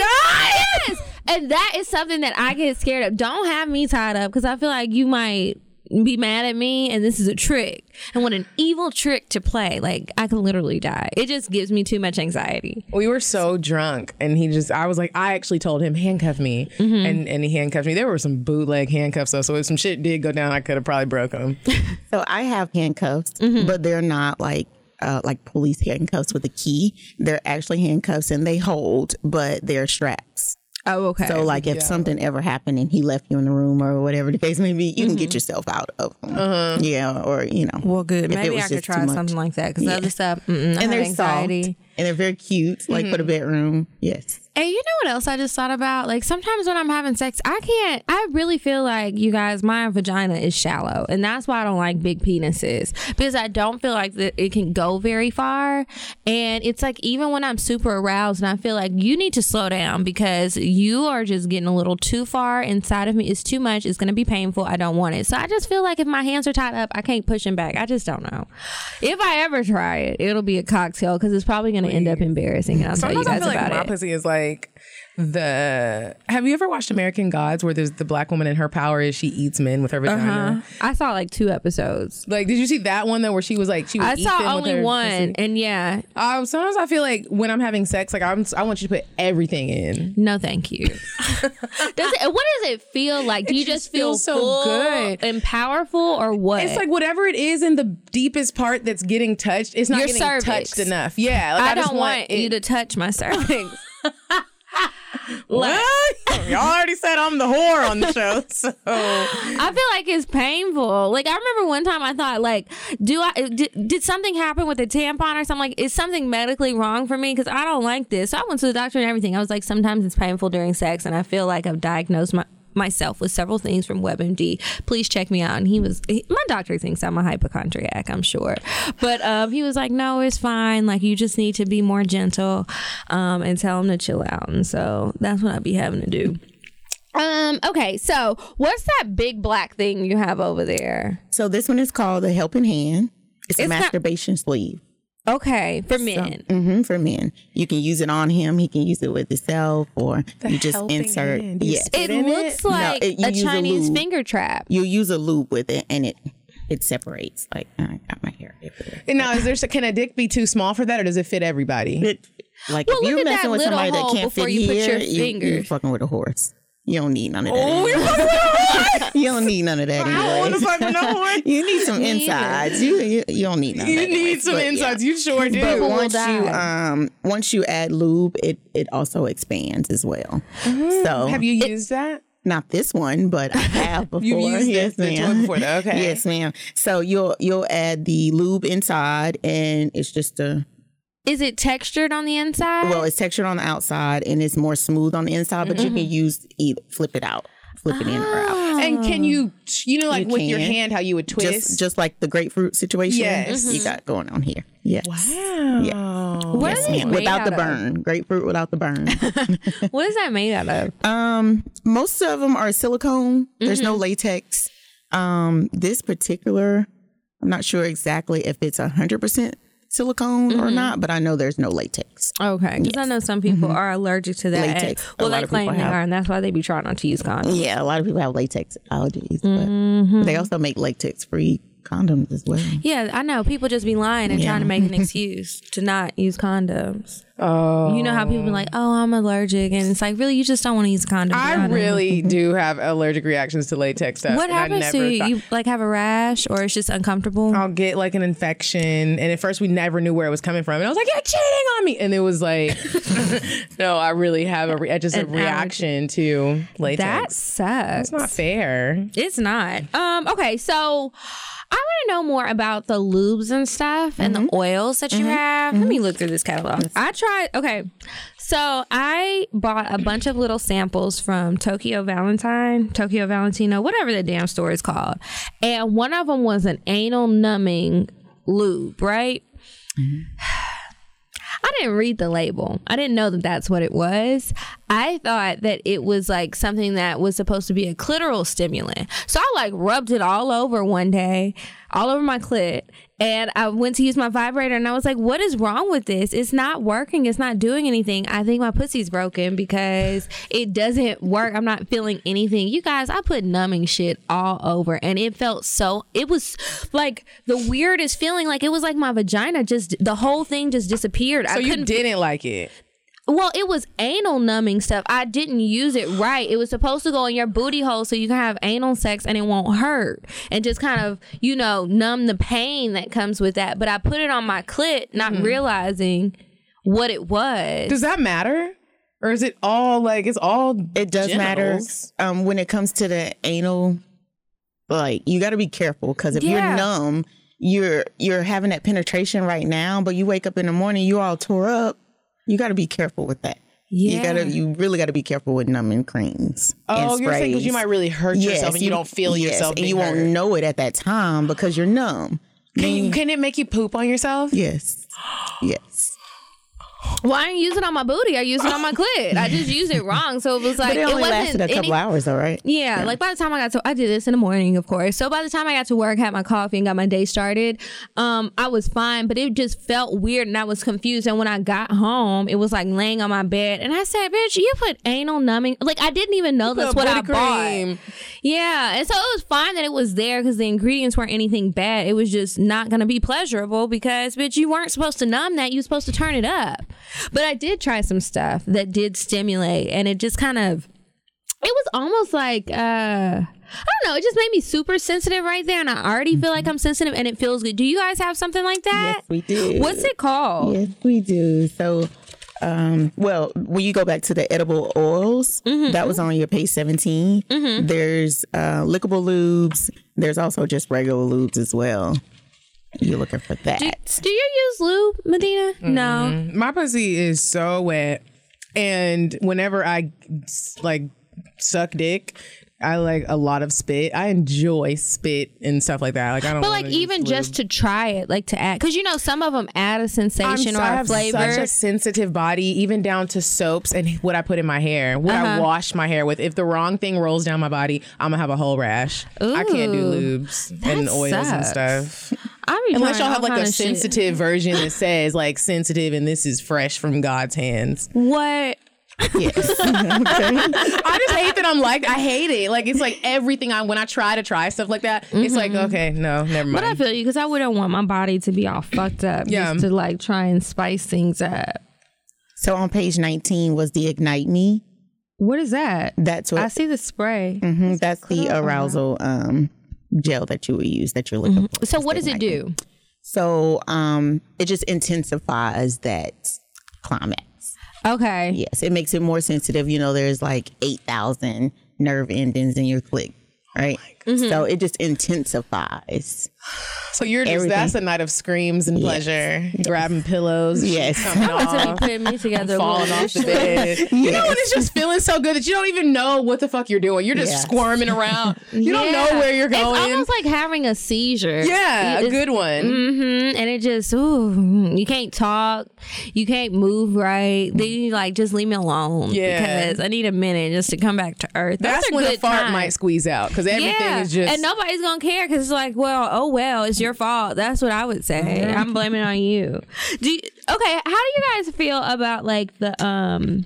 Speaker 5: Yes, and that is something that I get scared of. Don't have me tied up because I feel like you might be mad at me and this is a trick and what an evil trick to play like i could literally die it just gives me too much anxiety
Speaker 4: We were so drunk, and he just, I was like, I actually told him, handcuff me.
Speaker 5: Mm-hmm.
Speaker 4: And, and he handcuffed me. There were some bootleg handcuffs, though. So if some shit did go down, I could have probably broke them.
Speaker 7: So I have handcuffs,
Speaker 5: Mm-hmm.
Speaker 7: but they're not like uh, like police handcuffs with a key. They're actually handcuffs and they hold, but they're straps.
Speaker 5: Oh okay
Speaker 7: So like if something ever happened and he left you in the room or whatever the case may be, you can get yourself out of them. Yeah, or you know.
Speaker 5: Mm-hmm. Uh-huh. well good
Speaker 7: if it
Speaker 5: maybe
Speaker 7: was
Speaker 5: i could
Speaker 7: just
Speaker 5: try something like that because the
Speaker 7: Yeah.
Speaker 5: other stuff mm-mm,
Speaker 7: And
Speaker 5: have
Speaker 7: they're soft and they're very cute, like for the bedroom. Yes.
Speaker 5: And you know what else I just thought about? Like sometimes when I'm having sex, I can't. I really feel like you guys, my vagina is shallow, and that's why I don't like big penises because I don't feel like that it can go very far. And it's like even when I'm super aroused, and I feel like you need to slow down because you are just getting a little too far inside of me. It's too much. It's gonna be painful. I don't want it. So I just feel like if my hands are tied up, I can't push them back. I just don't know. If I ever try it, it'll be a cocktail because it's probably gonna end up embarrassing, and I'll tell you
Speaker 4: Sometimes I
Speaker 5: guys
Speaker 4: feel like
Speaker 5: about
Speaker 4: my
Speaker 5: it.
Speaker 4: pussy is like the. Have you ever watched American Gods where there's the black woman and her power is she eats men with her vagina?
Speaker 5: Uh-huh. I saw like two episodes.
Speaker 4: Like, did you see that one though where she was like she
Speaker 5: I saw only
Speaker 4: her
Speaker 5: one,
Speaker 4: pussy?
Speaker 5: and yeah,
Speaker 4: Um, sometimes I feel like when I'm having sex, like I'm, I want you to put everything in.
Speaker 5: no, thank you. does it? What does it feel like? Do
Speaker 4: It
Speaker 5: you
Speaker 4: just
Speaker 5: feel
Speaker 4: so good.
Speaker 5: and powerful, or what?
Speaker 4: It's like whatever it is in the deepest part that's getting touched, it's not
Speaker 5: Your
Speaker 4: getting
Speaker 5: cervix.
Speaker 4: touched enough. Yeah, like
Speaker 5: I,
Speaker 4: I,
Speaker 5: don't want,
Speaker 4: it.
Speaker 5: you to touch my cervix.
Speaker 4: What? Y'all already said I'm the whore on the show, so
Speaker 5: I feel like it's painful. Like I remember one time I thought like, do I did, did something happen with a tampon or something? Like, is something medically wrong for me? Because I don't like this. So I went to the doctor and everything. I was like, sometimes it's painful during sex, and I feel like I've diagnosed my myself with several things from WebMD. Please check me out. And he was he, my doctor thinks I'm a hypochondriac, I'm sure, but um, he was like, no, it's fine. Like you just need to be more gentle, um, and tell him to chill out. And so that's what I'd be having to do. Um, okay, so what's that big black thing you have over there?
Speaker 7: So this one is called the helping hand. It's, a
Speaker 5: It's not-
Speaker 7: masturbation sleeve.
Speaker 5: Okay, for men.
Speaker 7: hmm for men. You can use it on him. He can use it with himself, or you just insert.
Speaker 4: hand. Do
Speaker 7: Yes,
Speaker 5: It looks
Speaker 4: it?
Speaker 5: like
Speaker 7: it- you
Speaker 5: a
Speaker 7: use a
Speaker 5: Chinese
Speaker 7: lube.
Speaker 5: finger trap.
Speaker 7: you use a lube with it, and it it separates. Like I got my hair everywhere.
Speaker 4: And now is there can a dick be too small for that, or does it fit everybody?
Speaker 7: It, like
Speaker 5: Well,
Speaker 7: if you're messing with somebody that can't fit
Speaker 5: you
Speaker 7: here,
Speaker 5: your
Speaker 7: you, you're fucking with a horse. You don't need none of that.
Speaker 4: Oh, you're
Speaker 7: anyway.
Speaker 4: fucking with a horse.
Speaker 7: you don't need none of that.
Speaker 4: I don't want to
Speaker 7: anyway.
Speaker 4: fuck with no horse.
Speaker 7: You need some
Speaker 5: Me
Speaker 7: insides. You, you you don't need none.
Speaker 4: You
Speaker 7: of that
Speaker 4: need
Speaker 7: anyway.
Speaker 4: some
Speaker 7: But, yeah.
Speaker 4: You sure do.
Speaker 7: But
Speaker 5: People will
Speaker 7: once you um once you add lube, it it also expands as well. So
Speaker 4: Have you used that?
Speaker 7: not this one, but I have before.
Speaker 4: You've used the-
Speaker 7: yes,
Speaker 4: the
Speaker 7: ma'am.
Speaker 4: toy before, though. Okay.
Speaker 7: Yes, ma'am. So you'll you'll add the lube inside, and it's just a
Speaker 5: Is it textured on the inside?
Speaker 7: well, it's textured on the outside, and it's more smooth on the inside. But you can use either flip it out, flip it in or out.
Speaker 4: And can you, you know, like
Speaker 7: You
Speaker 4: with your hand, how you would twist?
Speaker 7: Just just like the grapefruit situation.
Speaker 4: Yes.
Speaker 7: you got going on here. Yes.
Speaker 4: wow.
Speaker 5: what
Speaker 7: Yes,
Speaker 5: is it
Speaker 7: Without the
Speaker 5: out of?
Speaker 7: burn, grapefruit without the burn.
Speaker 5: What is that made out of?
Speaker 7: Um, most of them are silicone. There's
Speaker 5: Mm-hmm.
Speaker 7: no latex. Um, this particular, I'm not sure exactly if it's a hundred percent silicone
Speaker 5: Mm-hmm.
Speaker 7: or not, but I know there's no latex.
Speaker 5: Okay, because I know some people are allergic to that.
Speaker 7: Mm-hmm. Latex. A
Speaker 5: Well,
Speaker 7: lot
Speaker 5: they
Speaker 7: of people
Speaker 5: claim they
Speaker 7: have.
Speaker 5: are, and that's why they be trying not to use condoms.
Speaker 7: Yeah, a lot of people have latex allergies,
Speaker 5: Mm-hmm.
Speaker 7: but they also make latex free condoms as well.
Speaker 5: Yeah, I know. People just be lying and
Speaker 7: Yeah.
Speaker 5: trying to make an excuse to not use condoms.
Speaker 4: Oh.
Speaker 5: You know how people be like, "Oh, I'm allergic," and it's like, really, you just don't want to use a condom.
Speaker 4: I really do have allergic reactions to latex stuff.
Speaker 5: What
Speaker 4: and I
Speaker 5: happens to you?
Speaker 4: thought-
Speaker 5: You like have a rash, or it's just uncomfortable?
Speaker 4: I'll get like an infection, and at first we never knew where it was coming from, and I was like, "You're cheating on me," and it was like, "No, I really have a re- just a
Speaker 5: An allergy.
Speaker 4: reaction to latex."
Speaker 5: that sucks.
Speaker 4: It's not fair.
Speaker 5: It's not. Um. Okay. So, I want to know more about the lubes and stuff and the mm-hmm. oils that you mm-hmm. have. Let me mm-hmm. look through this catalog. I tried. Okay, so I bought a bunch of little samples from Tokyo Valentine, Tokyo Valentino, whatever the damn store is called, and one of them was an anal numbing lube, right? I didn't read the label. I didn't know that that's what it was. I thought that it was like something that was supposed to be a clitoral stimulant. So I like rubbed it all over one day, all over my clit. And I went to use my vibrator and I was like, what is wrong with this? It's not working. It's not doing anything. I think my pussy's broken because it doesn't work. I'm not feeling anything. You guys, I put numbing shit all over and it felt so, it was like the weirdest feeling. Like it was like my vagina just, the whole thing just disappeared.
Speaker 4: So you didn't like it.
Speaker 5: Well, it was anal numbing stuff. I didn't use it right. It was supposed to go in your booty hole so you can have anal sex and it won't hurt and just kind of, you know, numb the pain that comes with that. But I put it on my clit, not
Speaker 4: Mhm.
Speaker 5: realizing what it was.
Speaker 4: Does that matter? Or is it all like it's all
Speaker 7: It does
Speaker 4: genitals?
Speaker 7: matter um, when it comes to the anal. Like you got to be careful because if
Speaker 5: Yeah.
Speaker 7: you're numb, you're you're having that penetration right now, but you wake up in the morning, you all tore up. You got to be careful with that. You
Speaker 4: Yeah.
Speaker 7: gotta, you really got to be careful with numbing creams.
Speaker 4: Oh,
Speaker 7: and
Speaker 4: you're saying because you might really hurt yourself and you, don't feel
Speaker 7: yes,
Speaker 4: yourself.
Speaker 7: and you
Speaker 4: being
Speaker 7: won't know it at that time because you're numb.
Speaker 4: Can, you, can it make you poop on yourself?
Speaker 7: Yes. Yes.
Speaker 5: Well, I didn't use it on my booty. I used it on my clit. I just used it wrong. So it was like
Speaker 7: but it only
Speaker 5: wasn't
Speaker 7: lasted a couple
Speaker 5: any-
Speaker 7: hours, though, right?
Speaker 5: Yeah, like by the time I got to, I did this in the morning, of course. So by the time I got to work, had my coffee and got my day started, um, I was fine. But it just felt weird, and I was confused. And when I got home, it was like laying on my bed, and I said, "Bitch, you put anal numbing." Like I didn't even know that's what I
Speaker 4: booty
Speaker 5: bought. Yeah, and so it was fine that it was there because the ingredients weren't anything bad. It was just not gonna be pleasurable because, bitch, you weren't supposed to numb that. You were supposed to turn it up. But I did try some stuff that did stimulate, and it just kind of it was almost like uh I don't know, it just made me super sensitive right there and I already feel like I'm sensitive and it feels good. Do you guys have something like that?
Speaker 7: Yes, we do.
Speaker 5: What's it called?
Speaker 7: Yes, we do. So, um, well, when you go back to the edible oils,
Speaker 5: Mm-hmm,
Speaker 7: that was on your page 17. There's uh, lickable lubes. There's also just regular lubes as well. You're looking for that.
Speaker 5: Do, do you use lube, Medina? No.
Speaker 4: Mm, My pussy is so wet, and whenever I like suck dick, I like a lot of spit. I enjoy spit and stuff like that. Like I don't.
Speaker 5: But like even just to try it, like to add, because you know some of them add a sensation
Speaker 4: so-
Speaker 5: or
Speaker 4: I
Speaker 5: a
Speaker 4: have
Speaker 5: flavor.
Speaker 4: such a sensitive body, even down to soaps and what I put in my hair, what I
Speaker 5: Uh-huh.
Speaker 4: wash my hair with. If the wrong thing rolls down my body, I'm gonna have a whole rash. I can't do lubes and oils and stuff.
Speaker 5: I
Speaker 4: Unless y'all have like a
Speaker 5: kinda shit.
Speaker 4: sensitive version that says like sensitive and this is fresh from God's hands.
Speaker 5: What?
Speaker 7: Yes. okay.
Speaker 4: I just hate that I'm like I hate it. Like it's like everything I when I try to try stuff like that, it's like
Speaker 5: Mhm.
Speaker 4: okay, no, never mind.
Speaker 5: But I feel you because I wouldn't want my body to be all fucked up
Speaker 4: Yeah.
Speaker 5: just to like try and spice things up.
Speaker 7: So on page 19 was the Ignite Me.
Speaker 5: What is that?
Speaker 7: That's what
Speaker 5: I see the spray.
Speaker 7: Mhm, that's the arousal um, gel that you would use that you're looking for.
Speaker 5: So what does it do?
Speaker 7: So um, it just intensifies that climax.
Speaker 5: Okay.
Speaker 7: Yes, it makes it more sensitive. You know, there's like 8,000 nerve endings in your clit, right?
Speaker 5: Oh Mm-hmm.
Speaker 7: So it just intensifies.
Speaker 4: so you're just
Speaker 7: everything.
Speaker 4: that's a night of screams and
Speaker 7: Yes.
Speaker 4: pleasure, grabbing pillows,
Speaker 7: Yes.
Speaker 4: coming
Speaker 5: I want to be putting me together.
Speaker 4: falling off the
Speaker 5: bit.
Speaker 4: bed. You know when it's just feeling so good that you don't even know what the fuck you're doing. You're just
Speaker 7: Yeah.
Speaker 4: squirming around. You don't know where you're going.
Speaker 5: It's almost like having a seizure.
Speaker 4: Yeah, a good one.
Speaker 5: Mm-hmm. And it just, ooh, you can't talk, you can't move right. Then you like just leave me alone.
Speaker 4: Yeah.
Speaker 5: because I need a minute just to come back to earth.
Speaker 4: that's
Speaker 5: Those are
Speaker 4: when a
Speaker 5: good
Speaker 4: fart
Speaker 5: times.
Speaker 4: might squeeze out because everything
Speaker 5: yeah.
Speaker 4: is just
Speaker 5: and nobody's gonna care because it's like, well, oh well, it's your fault. That's what I would say.
Speaker 4: Mm-hmm.
Speaker 5: I'm blaming on you. Do you, okay? How do you guys feel about like the um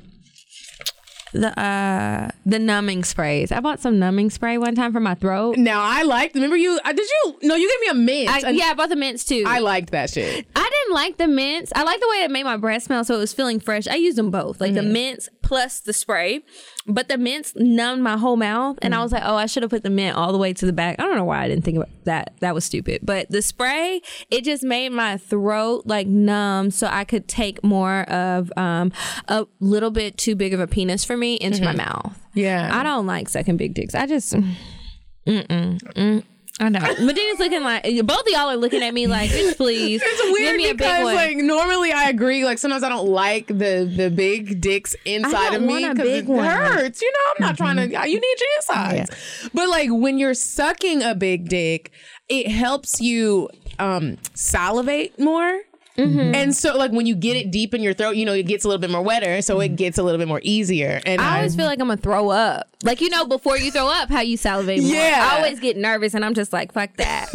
Speaker 5: the uh the numbing sprays? I bought some numbing spray one time for my throat.
Speaker 4: Now I liked. Remember you? Uh, did you? No, you gave me a mint.
Speaker 5: I, yeah, I bought the mints too.
Speaker 4: I liked that shit.
Speaker 5: I didn't like the mints. I like the way it made my breath smell, so it was feeling fresh. I used them both, like the mints plus the spray. But the mints numbed my whole mouth, and I was like, "Oh, I should have put the mint all the way to the back." I don't know why I didn't think about that. That was stupid. But the spray, it just made my throat like numb, so I could take more of um a little bit too big of a penis for me into my mouth.
Speaker 4: Yeah.
Speaker 5: I don't like sucking big dicks. I just. Mm-mm, mm. I know. Medina's looking like both of y'all are looking at me like, bitch, please.
Speaker 4: It's
Speaker 5: give
Speaker 4: weird
Speaker 5: me a big
Speaker 4: because
Speaker 5: one.
Speaker 4: like normally I agree. Like sometimes I don't like the the big dicks inside of me because it
Speaker 5: one. Mm-hmm.
Speaker 4: hurts. You know, I'm not trying to. You need your insides. But like when you're sucking a big dick, it helps you um salivate more.
Speaker 5: Mm-hmm.
Speaker 4: And so, like when you get it deep in your throat, you know it gets a little bit more wetter, so it gets a little bit more easier. And
Speaker 5: I always feel like I'm gonna throw up. Like you know, before you throw up, how you salivate more.
Speaker 4: Yeah.
Speaker 5: I always get nervous, and I'm just like, fuck that.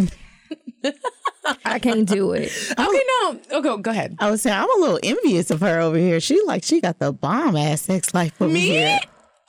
Speaker 5: I can't do it.
Speaker 4: okay, no, okay, go ahead.
Speaker 7: I was saying I'm a little envious of her over here. She like she got the bomb ass sex life over
Speaker 4: Me?
Speaker 7: here.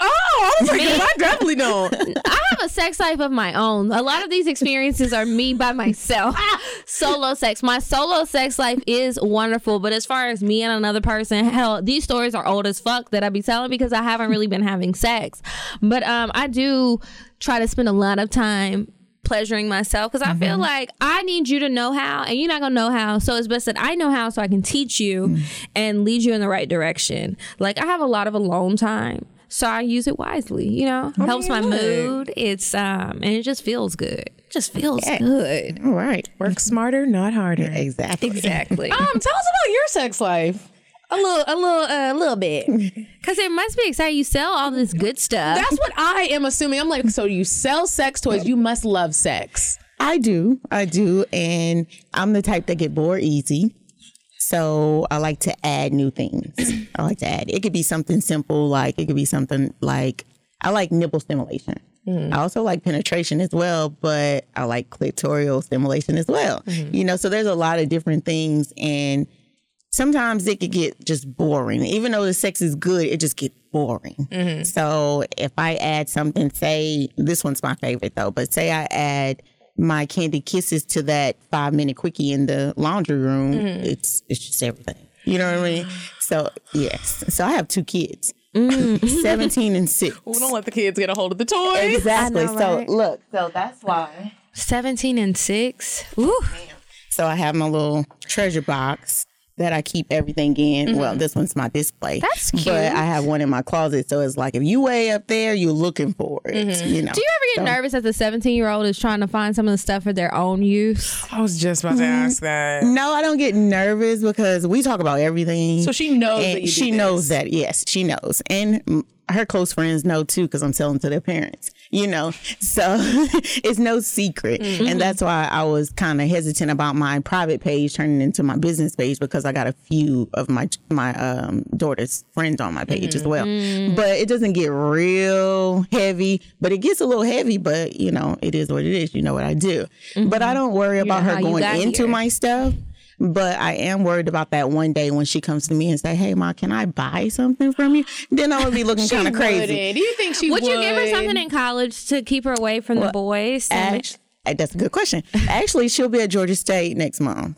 Speaker 4: Oh, I was like, I definitely don't.
Speaker 5: I have a sex life of my own. A lot of these experiences are me by myself. solo sex. My solo sex life is wonderful, but as far as me and another person, hell, these stories are old as fuck that I be telling because I haven't really been having sex. But um, I do try to spend a lot of time pleasuring myself because I feel like I need you to know how and you're not gonna know how. So it's best that I know how so I can teach you and lead you in the right direction. Like I have a lot of alone time. So I use it wisely, you know. Helps my mood. It's um and it just feels good. It just feels good.
Speaker 7: All right.
Speaker 4: Work smarter, not harder.
Speaker 7: Exactly.
Speaker 5: Exactly.
Speaker 4: Um, tell us about your sex life.
Speaker 5: a little a little a little bit. Cause it must be exciting. You sell all this good stuff.
Speaker 4: That's what I am assuming. I'm like, so you sell sex toys, you must love sex.
Speaker 7: I do. I do. And I'm the type that get bored easy. So I like to add new things. I like to add. It could be something simple, like it could be something like I like nipple stimulation. Mm. I also like penetration as well, but I like clitoral stimulation as well. Mm-hmm. You know, so there's a lot of different things and sometimes it could get just boring. Even though the sex is good, it just gets boring. Mm-hmm. So if I add something, say this one's my favorite though, but say I add my candy kisses to that five minute quickie in the laundry room, mm. it's it's just everything. You know what I mean? So yes. So I have two kids. Mm. 17 and 6.
Speaker 4: We don't let the kids get a hold of the toys.
Speaker 7: Exactly.
Speaker 5: Know,
Speaker 7: so
Speaker 5: right?
Speaker 7: look, so that's why.
Speaker 5: 17 and 6. Ooh.
Speaker 7: So I have my little treasure box that I keep everything in. Well, this one's my display.
Speaker 5: Mm-hmm. That's cute.
Speaker 7: But I have one in my closet. So it's like if you way up there, you're looking for it. You know.
Speaker 5: Do you ever get
Speaker 7: So-
Speaker 5: nervous as a 17 year old is trying to find some of the stuff for their own use?
Speaker 4: I was just about to ask that.
Speaker 7: No, I don't get nervous because we talk about everything.
Speaker 4: So she knows
Speaker 7: And
Speaker 4: that you do
Speaker 7: she
Speaker 4: this.
Speaker 7: knows that. Yes, she knows, and her close friends know too because I'm selling to their parents. You know, so it's no secret,
Speaker 4: Mm-hmm.
Speaker 7: and that's why I was kind of hesitant about my private page turning into my business page because I got a few of my my um, daughter's friends on my page as well.
Speaker 4: Mm-hmm.
Speaker 7: But it doesn't get real heavy, but it gets a little heavy. But you know, it is what it is. You know what I do, but I don't worry about
Speaker 5: know
Speaker 7: her going into
Speaker 5: here.
Speaker 7: my stuff. But I am worried about that one day when she comes to me and say, "Hey, ma, can I buy something from you?" Then I would be looking kind of crazy.
Speaker 4: wouldn't. Do you think she
Speaker 5: Would
Speaker 4: would?
Speaker 5: you give her something in college to keep her away from the boys? to make-
Speaker 7: uh, that's a good question. Actually, she'll be at Georgia State next month.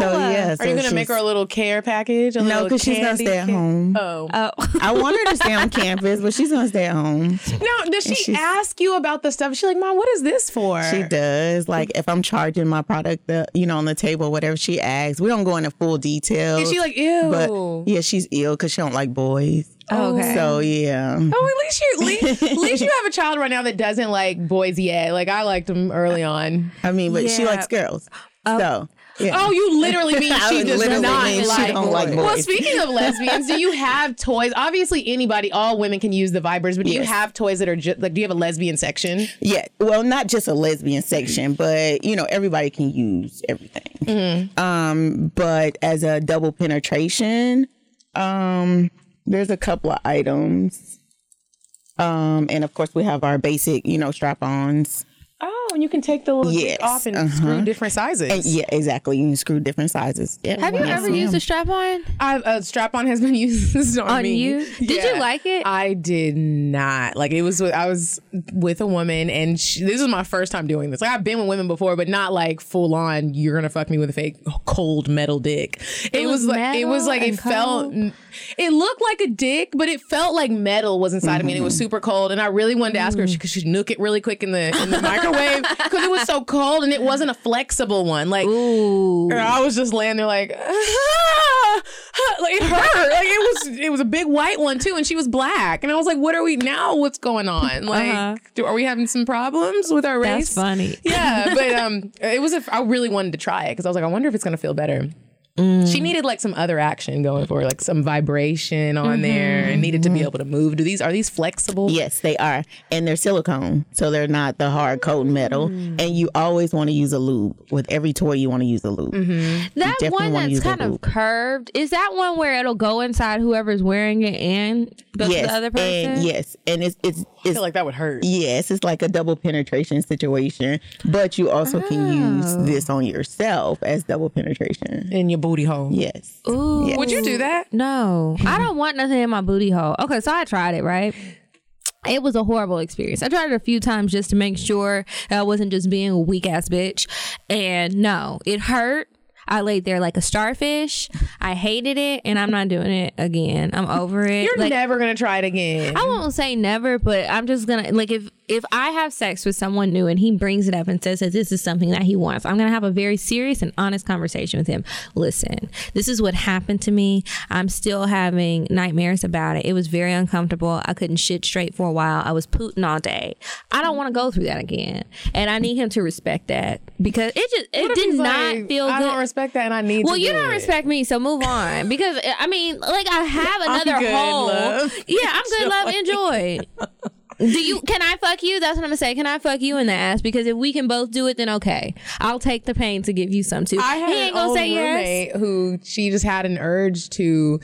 Speaker 5: Oh.
Speaker 7: So yeah,
Speaker 4: Are you gonna make her a little care package? A
Speaker 7: No, because she's gonna stay at
Speaker 4: kit?
Speaker 7: home.
Speaker 4: Oh.
Speaker 5: Oh.
Speaker 7: I want her to stay on campus, but she's gonna stay at home.
Speaker 4: No, does she ask you about the stuff? She's like, Mom, what is this for?
Speaker 7: She does. Like if I'm charging my product, the, you know, on the table, whatever she asks, we don't go into full detail.
Speaker 4: Is she like, ew?
Speaker 7: But yeah, she's ill because she don't like boys.
Speaker 5: Oh, okay.
Speaker 7: So yeah.
Speaker 4: Oh, at least you, at least, at least you have a child right now that doesn't like boys yet. Like I liked them early on.
Speaker 7: I mean, but she likes girls. Oh. so yeah.
Speaker 4: Oh, you literally mean she does not like,
Speaker 7: don't like
Speaker 4: Well, speaking of lesbians, do you have toys? Obviously, anybody, all women can use the Vibers, but do you have toys that are just like? Do you have a lesbian section?
Speaker 7: Yeah, well, not just a lesbian section, but you know, everybody can use everything. Um, but as a double penetration, um, there's a couple of items. Um, and of course, we have our basic, you know, strap-ons.
Speaker 4: And you can take the little
Speaker 7: Yes,
Speaker 4: off and
Speaker 7: uh-huh.
Speaker 4: screw different sizes.
Speaker 7: And yeah, exactly. You can screw different sizes. Yeah.
Speaker 5: Have you
Speaker 7: Yes,
Speaker 5: ever used a strap on?
Speaker 4: I've, a strap on has been used on,
Speaker 5: On
Speaker 4: me.
Speaker 5: you? Did you like it?
Speaker 4: I did not. Like it was. with- I was with a woman, and she, this is my first time doing this. Like I've been with women before, but not like full on. You're gonna fuck me with a fake cold metal dick. It,
Speaker 5: was
Speaker 4: like it was like it
Speaker 5: and
Speaker 4: felt. It looked like a dick, but it felt like metal was inside of me, and it was mm-hmm. super cold. And I really wanted to ask her if she mm. could she nuke it really quick in the in the microwave because it was so cold, and it wasn't a flexible one. Like
Speaker 5: Ooh.
Speaker 4: I was just laying there like, huh, like it hurt. Like it was, it was a big white one too, and she was black. And I was like, what are we now? What's going on? Like,
Speaker 5: Uh-huh.
Speaker 4: do, are we having some problems with our race?
Speaker 5: That's funny.
Speaker 4: Yeah, but um, it was. A, I really wanted to try it because I was like, I wonder if it's gonna feel better.
Speaker 5: Mm.
Speaker 4: She needed like some other action going for her, like some vibration on there,
Speaker 5: Mm-hmm.
Speaker 4: and needed to be able to move. Do these are these flexible?
Speaker 7: Yes, they are. And they're silicone, so they're not the hard coated metal.
Speaker 5: Mm.
Speaker 7: And you always want to use a lube. With every toy, you want to use a lube.
Speaker 5: Mm-hmm. That one that's kind of curved is that one where it'll go inside whoever's wearing it and go
Speaker 7: yes,
Speaker 5: the other person.
Speaker 7: and yes, and it's it's
Speaker 4: I
Speaker 7: it's
Speaker 4: feel like that would hurt.
Speaker 7: Yes, it's like a double penetration situation, but you also can use
Speaker 5: Oh.
Speaker 7: this on yourself as double penetration.
Speaker 4: in your booty hole.
Speaker 7: Yes.
Speaker 5: Ooh.
Speaker 7: Yes.
Speaker 4: Would you do that?
Speaker 5: No, I don't want nothing in my booty hole. Okay, so I tried it, right? It was a horrible experience. I tried it a few times just to make sure I wasn't just being a weak ass bitch. And no, it hurt. I laid there like a starfish. I hated it, and I'm not doing it again. I'm over it.
Speaker 4: You're
Speaker 5: Like,
Speaker 4: never gonna try it again.
Speaker 5: I won't say never, but I'm just gonna like if if I have sex with someone new and he brings it up and says that this is something that he wants, I'm gonna have a very serious and honest conversation with him. Listen, this is what happened to me. I'm still having nightmares about it. It was very uncomfortable. I couldn't shit straight for a while. I was pooting all day. I don't want to go through that again, and I need him to respect that because it just it
Speaker 4: What
Speaker 5: did not
Speaker 4: like,
Speaker 5: feel
Speaker 4: I
Speaker 5: good.
Speaker 4: don't respect that, and I need.
Speaker 5: Well,
Speaker 4: to
Speaker 5: you
Speaker 4: do
Speaker 5: don't
Speaker 4: it.
Speaker 5: respect me, so move on. Because I mean, like I have another
Speaker 4: good,
Speaker 5: hole.
Speaker 4: love.
Speaker 5: Yeah, I'm good. Love, enjoy. Do you? Can I fuck you? That's what I'm gonna say. Can I fuck you in the ass? Because if we can both do it, then okay. I'll take the pain to give you some too.
Speaker 4: I had
Speaker 5: he ain't
Speaker 4: an
Speaker 5: gonna
Speaker 4: old
Speaker 5: say yes.
Speaker 4: roommate who she just had an urge to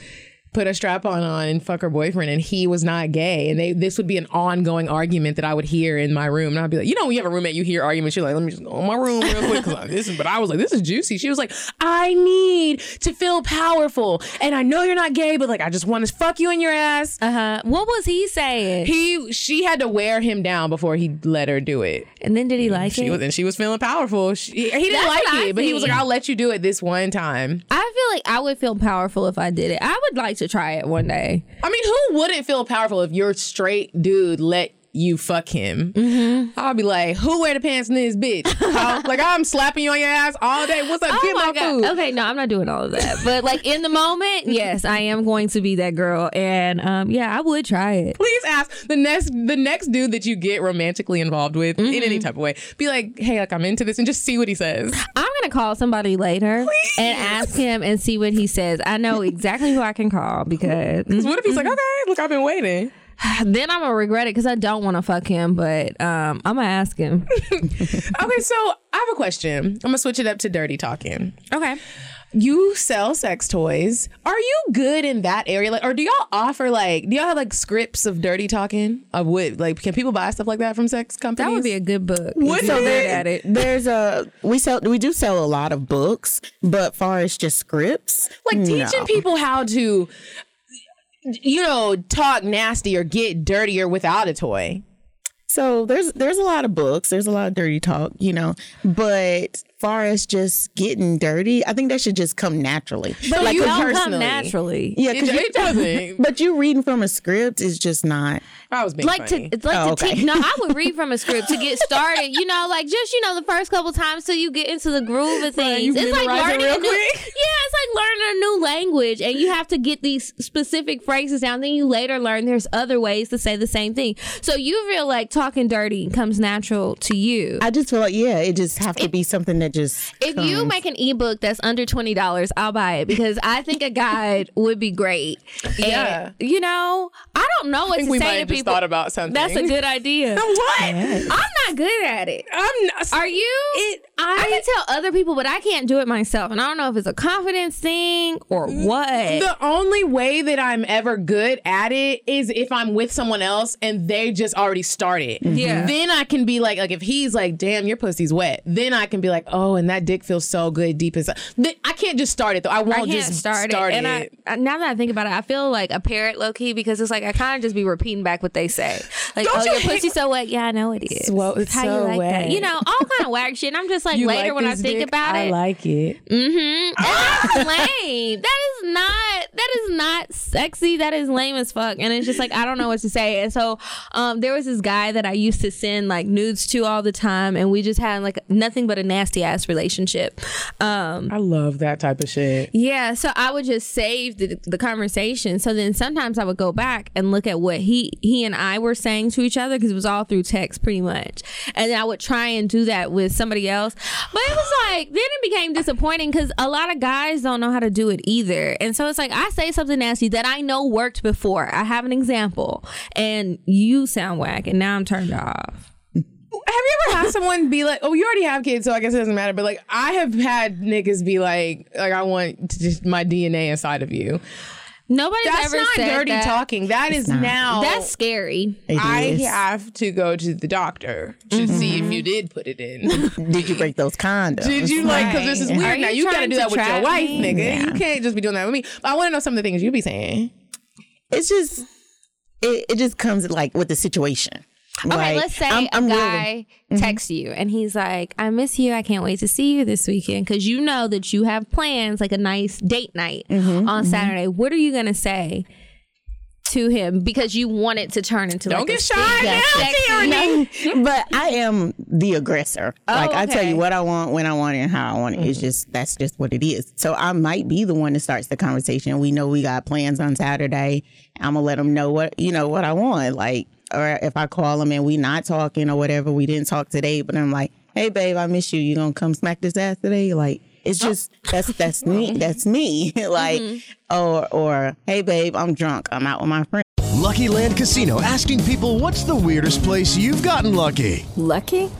Speaker 4: put a strap on on and fuck her boyfriend and he was not gay and they this would be an ongoing argument that I would hear in my room and I'd be like you know when you have a roommate you hear arguments you're like let me just go in my room real quick 'cause I- this is but I was like this is juicy she was like I need to feel powerful and I know you're not gay but like I just want to fuck you in your ass
Speaker 5: Uh huh. What was he saying?
Speaker 4: he she had to wear him down before he let her do it
Speaker 5: and then did he like
Speaker 4: she
Speaker 5: it?
Speaker 4: was and she was feeling powerful she, he didn't
Speaker 5: That's
Speaker 4: like
Speaker 5: what I
Speaker 4: it but he was like. I'll let you do it this one time
Speaker 5: I feel like I would feel powerful if I did it. I would like to try it one day.
Speaker 4: I mean, who wouldn't feel powerful if your straight dude let you fuck him?
Speaker 5: Mm-hmm.
Speaker 4: I'll be like, who wear the pants in this bitch? Huh? like I'm slapping you on your ass all day. What's up?
Speaker 5: Oh
Speaker 4: Get
Speaker 5: my
Speaker 4: my,
Speaker 5: god.
Speaker 4: food.
Speaker 5: Okay, no, I'm not doing all of that. But like in the moment, yes, I am going to be that girl, and um, yeah, I would try it.
Speaker 4: Please ask the next the next dude that you get romantically involved with in any
Speaker 5: Mm-hmm.
Speaker 4: type of way. Be like, hey, like I'm into this, and just see what he says.
Speaker 5: I'm gonna call somebody later and ask him and see what he says. I know exactly who I can call because
Speaker 4: What if he's like,
Speaker 5: Mm-hmm.
Speaker 4: okay, look, I've been waiting.
Speaker 5: then I'm gonna regret it because I don't want to fuck him, but um, I'm gonna ask him.
Speaker 4: Okay, so I have a question. I'm gonna switch it up to dirty talking.
Speaker 5: Okay.
Speaker 4: You sell sex toys. Are you good in that area? Like, or do y'all offer like, do y'all have like scripts of dirty talking? Of what? Like, can people buy stuff like that from sex companies?
Speaker 5: That would be a good book. You're
Speaker 4: it?
Speaker 5: good at it.
Speaker 7: There's a we sell we do sell a lot of books, but far as just scripts,
Speaker 4: like teaching
Speaker 7: no.
Speaker 4: people how to, you know, talk nasty or get dirtier without a toy.
Speaker 7: So there's there's a lot of books, there's a lot of dirty talk, you know, but far as just getting dirty, I think that should just come naturally.
Speaker 5: But
Speaker 7: like
Speaker 5: you
Speaker 7: a
Speaker 5: don't come naturally.
Speaker 7: Yeah,
Speaker 4: It,
Speaker 7: 'cause you-
Speaker 4: it doesn't.
Speaker 7: But you reading from a script is just not.
Speaker 4: I was being
Speaker 5: like
Speaker 4: funny.
Speaker 5: to it's like
Speaker 7: Oh,
Speaker 5: to
Speaker 7: okay.
Speaker 5: teach. No, I would read from a script to get started. You know, like just you know the first couple times till you get into the groove of things.
Speaker 4: you
Speaker 5: it's like learning
Speaker 4: real
Speaker 5: a new.
Speaker 4: quick?
Speaker 5: Yeah, it's like learning a new language, and you have to get these specific phrases down. Then you later learn there's other ways to say the same thing. So you feel like talking dirty comes natural to you.
Speaker 7: I just feel like yeah, it just have to be something that just.
Speaker 5: If you make an ebook that's under twenty dollars, I'll buy it because I think a guide would be great.
Speaker 4: Yeah.
Speaker 5: And, you know, I don't know what
Speaker 4: I think
Speaker 5: to
Speaker 4: we
Speaker 5: say
Speaker 4: might
Speaker 5: to
Speaker 4: have just
Speaker 5: people.
Speaker 4: thought about something.
Speaker 5: That's a good idea.
Speaker 4: what?
Speaker 5: I'm not good at it.
Speaker 4: I'm not.
Speaker 5: Are you?
Speaker 4: It,
Speaker 5: I
Speaker 4: I,
Speaker 5: can tell other people, but I can't do it myself. And I don't know if it's a confidence thing or what.
Speaker 4: The only way that I'm ever good at it is if I'm with someone else and they just already started. Mm-hmm.
Speaker 5: Yeah.
Speaker 4: Then I can be like, like if he's like, "Damn, your pussy's wet," then I can be like, "Oh, and that dick feels so good deep inside." Then I can't just start it though. I won't
Speaker 5: I
Speaker 4: just
Speaker 5: start,
Speaker 4: start,
Speaker 5: it.
Speaker 4: it.
Speaker 5: And I, I- now that I think about it, I feel like a parrot low key because it's like I kind of just be repeating back what they say. Like,
Speaker 4: Don't
Speaker 5: oh,
Speaker 4: you
Speaker 5: your
Speaker 4: hate-
Speaker 5: pussy's so wet. Yeah, I know it is.
Speaker 4: Well, it's
Speaker 5: How
Speaker 4: so
Speaker 5: you like that?
Speaker 4: wet.
Speaker 5: You know, all kind of whack shit. And I'm just like
Speaker 4: You
Speaker 5: later
Speaker 4: like
Speaker 5: when I think
Speaker 4: dick?
Speaker 5: about
Speaker 4: I
Speaker 5: it.
Speaker 4: I like it.
Speaker 5: Mm-hmm. That's lame. That is not that is not sexy. That is lame as fuck. And it's just like I don't know what to say. And so um there was this guy that I used to send like nudes to all the time and we just had like nothing but a nasty ass relationship. Um
Speaker 4: I love that type of shit.
Speaker 5: yeah, so I would just save the, the conversation. So then sometimes I would go back and look at what he he and I were saying to each other because it was all through text pretty much. And then I would try and do that with somebody else. But it was like then it became disappointing because a lot of guys don't know how to do it either. And so it's like I say something nasty that I know worked before. I have an example, and you sound whack, and now I'm turned off.
Speaker 4: Have you ever had someone be like, "Oh, you already have kids, so I guess it doesn't matter." But like, I have had niggas be like, "Like, I want just my DNA inside of you."
Speaker 5: Nobody's ever said that.
Speaker 4: That's
Speaker 5: ever
Speaker 4: not
Speaker 5: said
Speaker 4: dirty
Speaker 5: that.
Speaker 4: talking. That is now.
Speaker 5: That's scary.
Speaker 4: I have to go to the doctor to mm-hmm. see if you did put it in.
Speaker 7: Did you break those condoms?
Speaker 4: Did you like? Because this is weird.
Speaker 5: Are
Speaker 4: now
Speaker 5: you
Speaker 4: you got to do that with your
Speaker 5: trap
Speaker 4: wife,
Speaker 5: me?
Speaker 4: nigga. You can't just be doing that with me. But I want to know some of the things you be saying.
Speaker 7: It's just it, it just comes like with the situation.
Speaker 5: Okay,
Speaker 7: Like,
Speaker 5: let's say
Speaker 7: I'm- I'm
Speaker 5: a
Speaker 7: really-
Speaker 5: guy mm-hmm. texts you and he's like, "I miss you. I can't wait to see you this weekend because you know that you have plans, like a nice date night
Speaker 7: Mm-hmm,
Speaker 5: on mm-hmm. Saturday." What are you gonna say to him because you want it to turn into
Speaker 4: Don't
Speaker 5: like
Speaker 4: get
Speaker 5: a
Speaker 4: shy
Speaker 5: sexy-
Speaker 4: now,
Speaker 5: sexy-
Speaker 4: Tierney.
Speaker 7: but I am the aggressor.
Speaker 5: Oh,
Speaker 7: like I tell you what I want, when I want it, and how I want it. It's mm-hmm. just that's just what it is. So I might be the one that starts the conversation. We know we got plans on Saturday. I'm gonna let them know what you know what I want. Like, or if I call them and we not talking or whatever, we didn't talk today, but I'm like, hey babe, I miss you. You gonna come smack this ass today? Like. It's just that's that's me that's me like mm-hmm. or or hey babe I'm drunk I'm out with my friends
Speaker 10: Lucky Land Casino asking people what's the weirdest place you've gotten lucky?
Speaker 8: Lucky?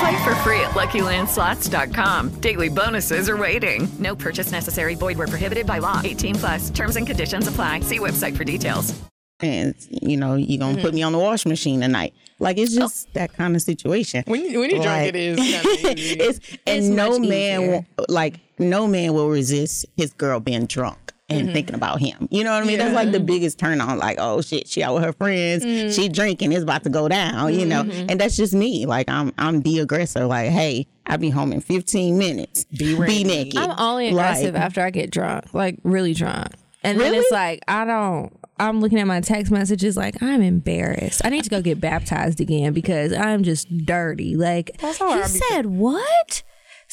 Speaker 8: Play for free at LuckyLandSlots.com. Daily bonuses are waiting. No purchase necessary. Void where prohibited by law. 18 plus. Terms and conditions apply. See website for details.
Speaker 7: and you know you're gonna
Speaker 4: Mm-hmm.
Speaker 7: put me on the washing machine tonight like it's just that kind of situation
Speaker 4: When you- when you're drunk, it is kinda
Speaker 7: it's, and
Speaker 4: It's
Speaker 7: no man will, like no man will resist his girl being drunk and
Speaker 4: Mhm.
Speaker 7: thinking about him you know what i mean that's like the biggest turn on like oh shit she out with her friends
Speaker 4: Mhm.
Speaker 7: she drinking it's about to go down you know
Speaker 4: Mhm.
Speaker 7: and that's just me like i'm i'm the aggressor like hey i'll be home in 15 minutes be, be naked
Speaker 5: I'm only
Speaker 7: Like-
Speaker 5: aggressive after I get drunk, like really drunk. And then it's like, I don't, I'm looking at my text messages like, I'm embarrassed. I need to go get baptized again because I'm just dirty. Like,
Speaker 4: how I
Speaker 5: he
Speaker 4: be-
Speaker 5: said, what?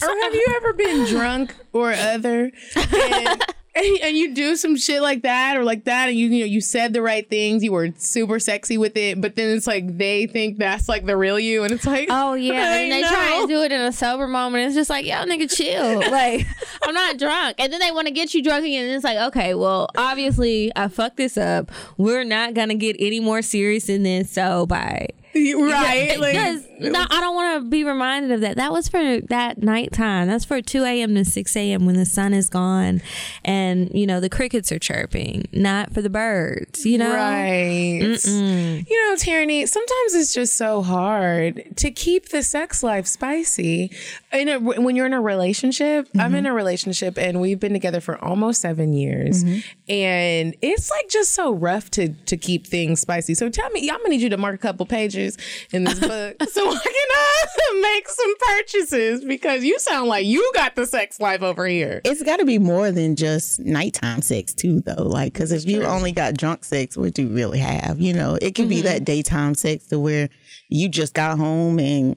Speaker 4: Or have you ever been drunk or other, and, and, and you do some shit like that or like that, and you you know you said the right things, you were super sexy with it, but then it's like they think that's like the real you, and it's like,
Speaker 5: Oh yeah, and they try
Speaker 4: know.
Speaker 5: and do it in a sober moment. It's just like, yo, nigga, chill. Like, I'm not drunk, and then they want to get you drunk again. And it's like, okay, well, obviously, I fucked this up. We're not gonna get any more serious than this. So bye.
Speaker 4: right? Like-
Speaker 5: Because no, I don't want to be reminded of that. That was for that nighttime. That's for 2 a.m. to 6 a.m. when the sun is gone and, you know, the crickets are chirping, not for the birds, you know?
Speaker 4: Right.
Speaker 5: Mm-mm.
Speaker 4: You know, Tyranny, sometimes it's just so hard to keep the sex life spicy. In a, when you're in a relationship, I'm in mm-hmm. a relationship and we've been together for almost seven years. Mm-hmm. And it's like just so rough to to keep things spicy. So tell me, I'm gonna need you to mark a couple pages in this book so I can uh, make some purchases because you sound like you got the sex life over here.
Speaker 7: It's got to be more than just nighttime sex too, though. Like, because if you only got drunk sex, what do you really have? You know, it could be
Speaker 4: Mm-hmm.
Speaker 7: that daytime sex to where you just got home and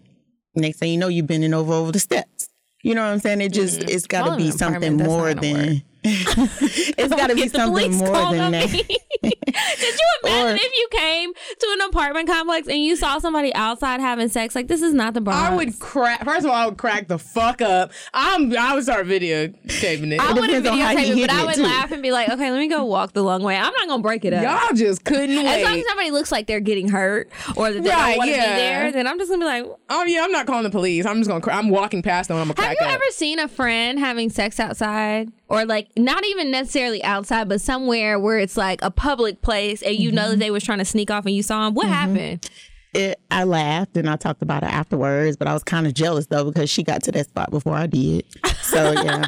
Speaker 7: next thing you know, you're bending over over the steps. You know what I'm saying? It just
Speaker 4: Mm-hmm.
Speaker 7: it's got to be something more
Speaker 5: not gonna
Speaker 7: than it's got to be
Speaker 5: the
Speaker 7: something
Speaker 5: police
Speaker 7: more than that.
Speaker 5: me. Did you imagine if you came to an apartment complex and you saw somebody outside having sex? Like this is not the Bronx.
Speaker 4: I would crack. First of all, I would crack the fuck up. I'm. I would start videotaping it.
Speaker 5: I
Speaker 4: It
Speaker 5: wouldn't
Speaker 4: depends on how
Speaker 5: videotape it, but I would laugh and be like, okay, let me go walk the long way. I'm not gonna break it up.
Speaker 4: Y'all just couldn't wait.
Speaker 5: As long as somebody looks like they're getting hurt or that they
Speaker 4: Right,
Speaker 5: don't want to
Speaker 4: yeah.
Speaker 5: be there, then I'm just gonna be like,
Speaker 4: Oh yeah, I'm not calling the police. I'm just gonna. Cra- I'm walking past them. I'm gonna
Speaker 5: Have you
Speaker 4: up.
Speaker 5: ever seen a friend having sex outside? Or like not even necessarily outside, but somewhere where it's like a public place and you know that they was trying to sneak off and you saw them. What happened?
Speaker 7: It, I laughed and I talked about it afterwards, but I was kind of jealous though because she got to that spot before I did. So yeah.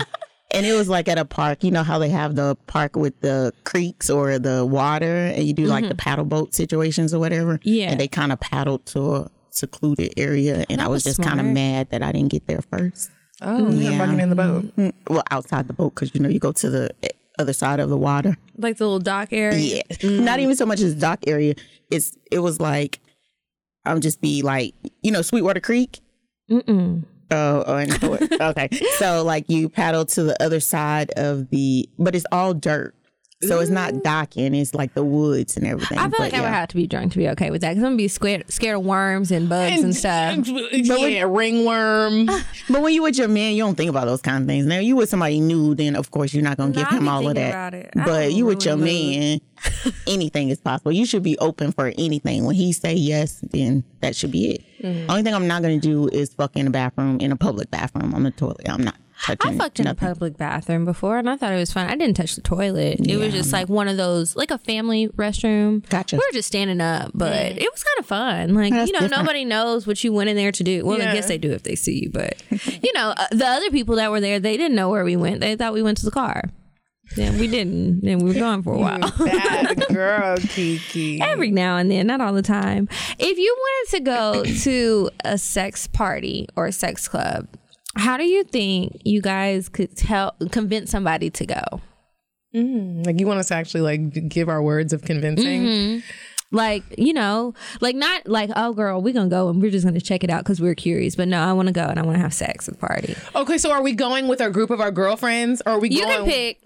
Speaker 7: And it was like at a park. You know how they have the park with the creeks or the water, and you do like the
Speaker 5: Mhm.
Speaker 7: paddle boat situations or whatever.
Speaker 5: Yeah.
Speaker 7: And they kind of paddled to a secluded area, and
Speaker 5: That
Speaker 7: I was,
Speaker 5: was
Speaker 7: just kind of mad that I didn't get there first.
Speaker 4: Oh, mm-hmm. you're fucking in the boat.
Speaker 7: Mm, Well, outside the boat because you know you go to the eh, other side of the water.
Speaker 5: Like the little dock area?
Speaker 7: Yeah, mm. not even so much as dock area. It's it was like I'm just be like you know Sweetwater Creek.
Speaker 5: Mm-mm.
Speaker 7: Oh, oh, I know okay. So like you paddle to the other side of the, but it's all dirt. So it's not docking. It's like the woods and everything.
Speaker 5: I feel
Speaker 7: But
Speaker 5: like I would
Speaker 7: yeah.
Speaker 5: have to be drunk to be okay with that because I'm gonna be scared scared of worms and bugs and, stuff.
Speaker 4: yeah, ringworm.
Speaker 7: But when you with your man, you don't think about those kind of things. Now you with somebody new, then of course you're not gonna give him all of that.
Speaker 5: about it. I
Speaker 7: But
Speaker 5: don't
Speaker 7: you with your
Speaker 5: really
Speaker 7: man, anything is possible. You should be open for anything. When he say yes, then that should be it.
Speaker 5: Mhm.
Speaker 7: Only thing I'm not gonna do is fuck in a bathroom in a public bathroom on the toilet. I'm not touching.
Speaker 5: I fucked in a public bathroom before and I thought it was fun. I didn't touch the toilet. It was just like one of those, like a family restroom.
Speaker 7: Gotcha.
Speaker 5: We were just standing up, but it was kind of fun. Like,
Speaker 7: That's
Speaker 5: you know,
Speaker 7: different.
Speaker 5: nobody knows what you went in there to do. Well, I guess they do if they see you, but, you know, uh, the other people that were there, they didn't know where we went. They thought we went to the car. Then we didn't. And we were gone for a while.
Speaker 4: Bad girl, Kiki.
Speaker 5: Every now and then, not all the time. If you wanted to go to a sex party or a sex club, how do you think you guys could tell convince somebody to go?
Speaker 4: Mm, like you want us to actually like give our words of convincing.
Speaker 5: Mhm. Like, you know, like not like, oh girl, we're gonna go and we're just gonna check it out because we're curious. But no, I wanna go and I wanna have sex at the party.
Speaker 4: Okay, so are we going with our group of our girlfriends, or are we?
Speaker 5: You
Speaker 4: going...
Speaker 5: can pick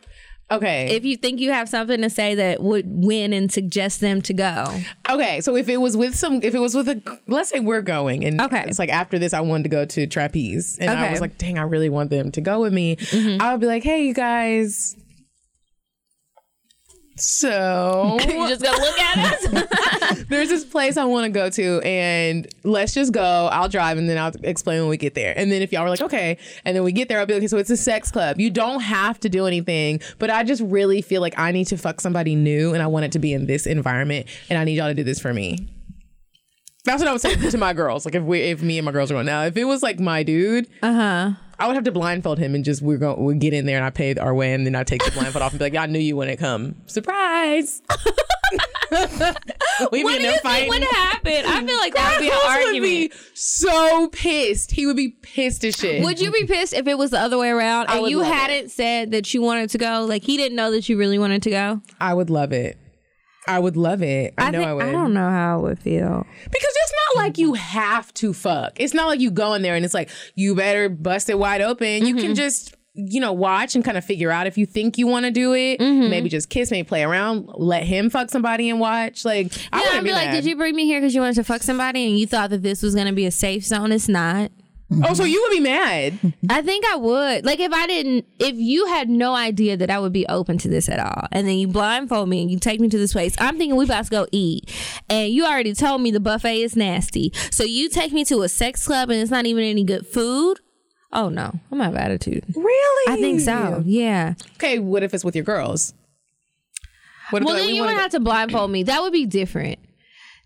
Speaker 4: Okay.
Speaker 5: if you think you have something to say that would win and suggest them to go.
Speaker 4: Okay, so if it was with some, if it was with a, let's say we're going, and okay, it's like after this, I wanted to go to trapeze, and I was like, dang, I really want them to go with me. Mm-hmm. I would be like, hey, you guys. So
Speaker 5: you just gonna look at us?
Speaker 4: there's this place I want to go to, and let's just go. I'll drive, and then I'll explain when we get there. And then if y'all were like, okay, and then we get there, I'll be like, okay, so it's a sex club. You don't have to do anything, but I just really feel like I need to fuck somebody new, and I want it to be in this environment, and I need y'all to do this for me. That's what I would say to my girls. Like if we, if me and my girls are going now, if it was like my dude,
Speaker 5: uh huh,
Speaker 4: I would have to blindfold him and just we're going, we get in there and I pay our way, and then I take the blindfold off and be like, I knew you wouldn't come. Surprise. we
Speaker 5: what do you think would happen? I feel like that would be an argument.
Speaker 4: would be so pissed. He would be pissed as shit.
Speaker 5: Would you be pissed if it was the other way around
Speaker 4: I
Speaker 5: and you hadn't said that you wanted to go? Like he didn't know that you really wanted to go.
Speaker 4: I would love it. I would love it. I, know
Speaker 5: think-
Speaker 4: I would.
Speaker 5: I don't know how I would feel.
Speaker 4: Because it's not like you have to fuck. It's not like you go in there and it's like you better bust it wide open. You
Speaker 5: Mm-hmm.
Speaker 4: can just you know watch and kind of figure out if you think you want to do it.
Speaker 5: Mm-hmm.
Speaker 4: Maybe just kiss, maybe play around, let him fuck somebody and watch. Like I
Speaker 5: yeah,
Speaker 4: wouldn't
Speaker 5: I'd
Speaker 4: be
Speaker 5: like,
Speaker 4: mad.
Speaker 5: did you bring me here because you wanted to fuck somebody and you thought that this was gonna be a safe zone? It's not.
Speaker 4: Oh, so mm-hmm. you would be mad? Mm-hmm.
Speaker 5: I think I would. Like if I didn't, if you had no idea that I would be open to this at all, and then you blindfold me and you take me to this place, I'm thinking we about to go eat, and you already told me the buffet is nasty. So you take me to a sex club and it's not even any good food. Oh no, I'm gonna have attitude.
Speaker 4: Really?
Speaker 5: I think so. Yeah.
Speaker 4: Okay, what if it's with your girls? What if
Speaker 5: well, then
Speaker 4: we
Speaker 5: you
Speaker 4: wanna
Speaker 5: would have to blindfold me. That would be different.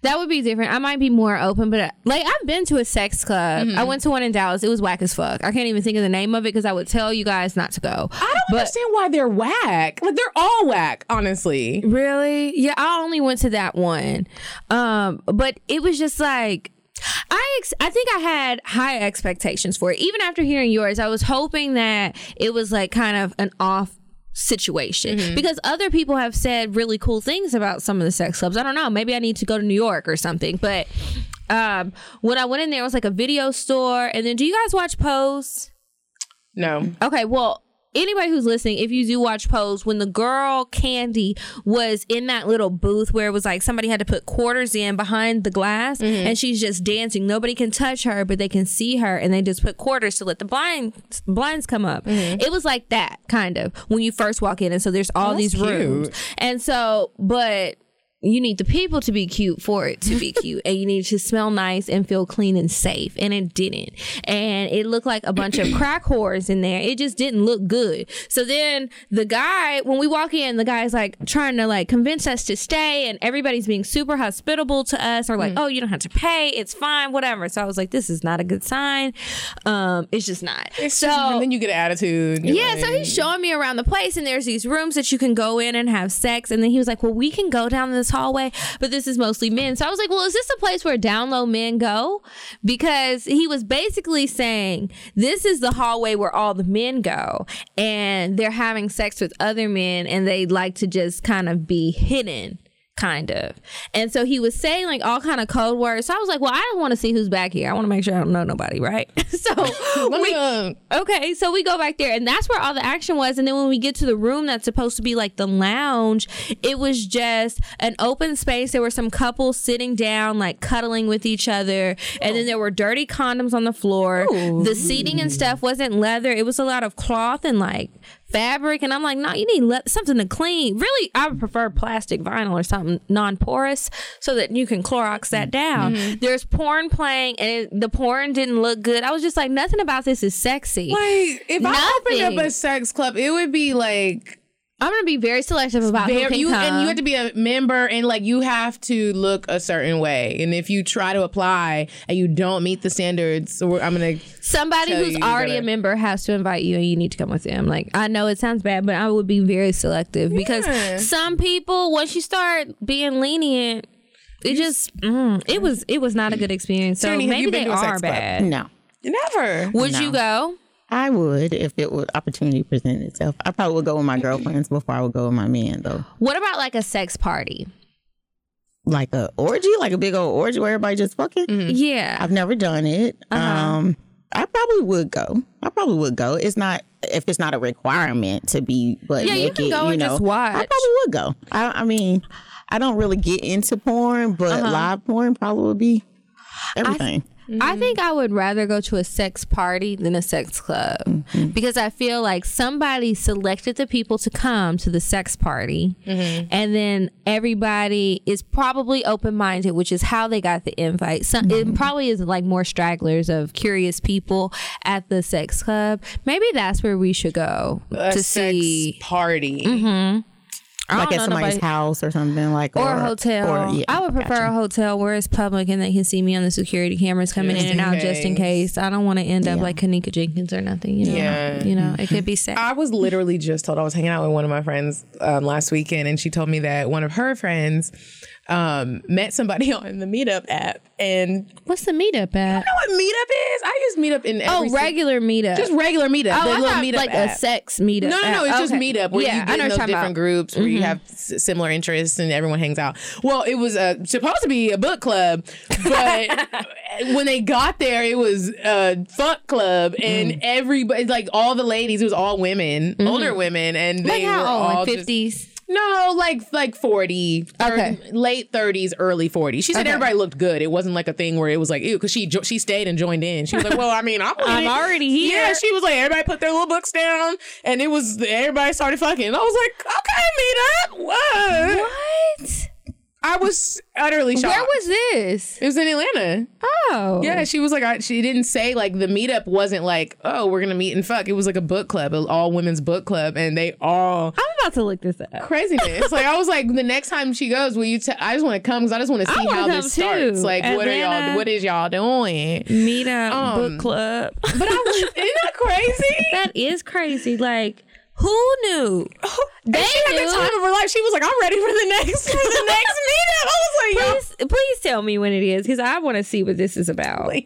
Speaker 5: That would be different. I might be more open, but uh, like I've been to a sex club.
Speaker 4: Mm-hmm.
Speaker 5: I went to one in Dallas. It was whack as fuck. I can't even think of the name of it because I would tell you guys not to go.
Speaker 4: I don't understand why they're whack. Like they're all whack, honestly.
Speaker 5: Really? Yeah, I only went to that one. Um, but it was just like I ex- I think I had high expectations for it. Even after hearing yours, I was hoping that it was like kind of an off situation
Speaker 4: Mm-hmm.
Speaker 5: because other people have said really cool things about some of the sex clubs. I don't know, maybe I need to go to New York or something. But um when I went in there it was like a video store and then do you guys watch Pose?
Speaker 4: No.
Speaker 5: Okay, well, anybody who's listening, if you do watch Pose, when the girl Candy was in that little booth where it was like somebody had to put quarters in behind the glass
Speaker 4: Mm-hmm.
Speaker 5: and she's just dancing. Nobody can touch her, but they can see her and they just put quarters to let the blinds blinds come up.
Speaker 4: Mm-hmm.
Speaker 5: It was like that kind of when you first walk in. And so there's all
Speaker 4: Oh,
Speaker 5: these rooms. And so, but you need the people to be cute for it to be cute and you need to smell nice and feel clean and safe and it didn't. And it looked like a bunch of crack whores in there. It just didn't look good. So then the guy when we walk in the guy's like trying to like convince us to stay and everybody's being super hospitable to us or like oh you don't have to pay. It's fine whatever. So i was like this is not a good sign. Um it's just not. So
Speaker 4: and then you get an attitude.
Speaker 5: Yeah, so he's showing me around the place, and there's these rooms that you can go in and have sex. And then he was like, "Well, we can go down this hallway, but this is mostly men." So I was like, "Well, is this a place where down low men go?" Because he was basically saying this is the hallway where all the men go, and they're having sex with other men, and they like to just kind of be hidden kind of. And so he was saying like all kind of code words. So I was like, well, I don't want to see who's back here. I want to make sure I don't know nobody, right? so we, okay, so we go back there and that's where all the action was. And then when we get to the room that's supposed to be like the lounge, it was just an open space. There were some couples sitting down, like cuddling with each other. And then there were dirty condoms on the floor. The seating and stuff wasn't leather. It was a lot of cloth and like fabric and I'm like, no, you need le- something to clean. Really, I would prefer plastic vinyl or something non-porous so that you can Clorox that down.
Speaker 4: Mhm.
Speaker 5: There's porn playing and it, the porn didn't look good. I was just like, nothing about this is sexy.
Speaker 4: Like, if I opened up a sex club, it would be like
Speaker 5: I'm gonna be very selective about who
Speaker 4: very,
Speaker 5: can
Speaker 4: you,
Speaker 5: come.
Speaker 4: and you have to be a member, and like you have to look a certain way. And if you try to apply and you don't meet the standards, I'm gonna
Speaker 5: Somebody
Speaker 4: tell
Speaker 5: who's
Speaker 4: you you
Speaker 5: already
Speaker 4: gotta-
Speaker 5: a member has to invite you and you need to come with them. Like I know it sounds bad, but I would be very selective
Speaker 4: Yeah.
Speaker 5: because some people once you start being lenient, it just mm, it was it was not a good experience. So
Speaker 4: Tierney, have
Speaker 5: maybe
Speaker 4: you been
Speaker 5: they
Speaker 4: to a
Speaker 5: are
Speaker 4: sex club?
Speaker 5: bad.
Speaker 7: No.
Speaker 4: Never.
Speaker 5: Would
Speaker 7: No.
Speaker 5: you go?
Speaker 7: I would if it would opportunity present itself. I probably would go with my girlfriends before I would go with my man though.
Speaker 5: What about like a sex party?
Speaker 7: Like a orgy, like a big old orgy where everybody just fucking.
Speaker 5: Yeah.
Speaker 7: I've never done it.
Speaker 5: Uh-huh.
Speaker 7: Um, I probably would go. I probably would go. It's not if it's not a requirement to be, but
Speaker 5: Yeah, you can go and
Speaker 7: know,
Speaker 5: just watch.
Speaker 7: I probably would go. I, I mean, I don't really get into porn, but
Speaker 5: Uh-huh.
Speaker 7: live porn probably would be everything.
Speaker 5: I think I would rather go to a sex party than a sex club
Speaker 7: Mm-hmm.
Speaker 5: because I feel like somebody selected the people to come to the sex party
Speaker 4: Mm-hmm.
Speaker 5: and then everybody is probably open minded, which is how they got the invite. So
Speaker 4: Mm-hmm.
Speaker 5: it probably is like more stragglers of curious people at the sex club. Maybe that's where we should go
Speaker 4: A
Speaker 5: to
Speaker 4: sex
Speaker 5: see
Speaker 4: party.
Speaker 5: I
Speaker 7: like at somebody's
Speaker 5: nobody-
Speaker 7: house or something like
Speaker 5: or, a hotel.
Speaker 7: or- yeah,
Speaker 5: I would prefer a hotel where it's public and they can see me on the security cameras coming
Speaker 4: Just
Speaker 5: in and
Speaker 4: in
Speaker 5: out just in case. I don't want to end up like Kenneka Jenkins or nothing. You know,
Speaker 4: Yeah.
Speaker 5: you know, it could be sad.
Speaker 4: I was literally just told I was hanging out with one of my friends um, last weekend, and she told me that one of her friends um, met somebody on the Meetup app. And
Speaker 5: what's the Meetup app?
Speaker 4: You know what Meetup is? I use Meetup in
Speaker 5: Oh, regular meetup.
Speaker 4: just regular Meetup.
Speaker 5: Oh, I thought
Speaker 4: Meetup
Speaker 5: like
Speaker 4: app.
Speaker 5: a sex meetup.
Speaker 4: No, no, no. It's just Meetup where
Speaker 5: yeah,
Speaker 4: you
Speaker 5: I
Speaker 4: get
Speaker 5: know
Speaker 4: in those different
Speaker 5: about.
Speaker 4: groups where you
Speaker 5: Mhm.
Speaker 4: have s- similar interests and everyone hangs out. Well, it was uh, supposed to be a book club, but when they got there, it was a fuck club, and
Speaker 5: Mm.
Speaker 4: everybody, like all the ladies, it was all women, older women, and they
Speaker 5: Mm-hmm. Like
Speaker 4: were all
Speaker 5: Like 50s?
Speaker 4: No, like like 40,
Speaker 5: Okay.
Speaker 4: late 30s, early 40s. She said
Speaker 5: Okay.
Speaker 4: everybody looked good. It wasn't like a thing where it was like, ew, because she jo- she stayed and joined in. She was like, well, I mean, I'm,
Speaker 5: I'm already here.
Speaker 4: Yeah, she was like, everybody put their little books down, and it was everybody started fucking. And I was like, okay, meet up. What?
Speaker 5: What?
Speaker 4: I was utterly shocked.
Speaker 5: Where was this?
Speaker 4: It was in Atlanta.
Speaker 5: Oh,
Speaker 4: Yeah, she was like, I, she didn't say like the meetup wasn't like, oh, we're gonna meet and fuck. It was like a book club, an all women's book club, and they all
Speaker 5: I'm about to look this up.
Speaker 4: craziness. like I was like, the next time she goes, will you? T- I just want to come because I just want to see how this starts.
Speaker 5: too.
Speaker 4: Like, what are y'all? What is y'all doing?
Speaker 5: Meetup
Speaker 4: Um,
Speaker 5: book club.
Speaker 4: But I was, isn't that crazy?
Speaker 5: that is crazy. Like, Who knew?
Speaker 4: They
Speaker 5: They
Speaker 4: she had the time of her life. She was like, I'm ready for the next for the next meetup. I was like, yo.
Speaker 5: Please, please tell me when it is because I want to see what this is about.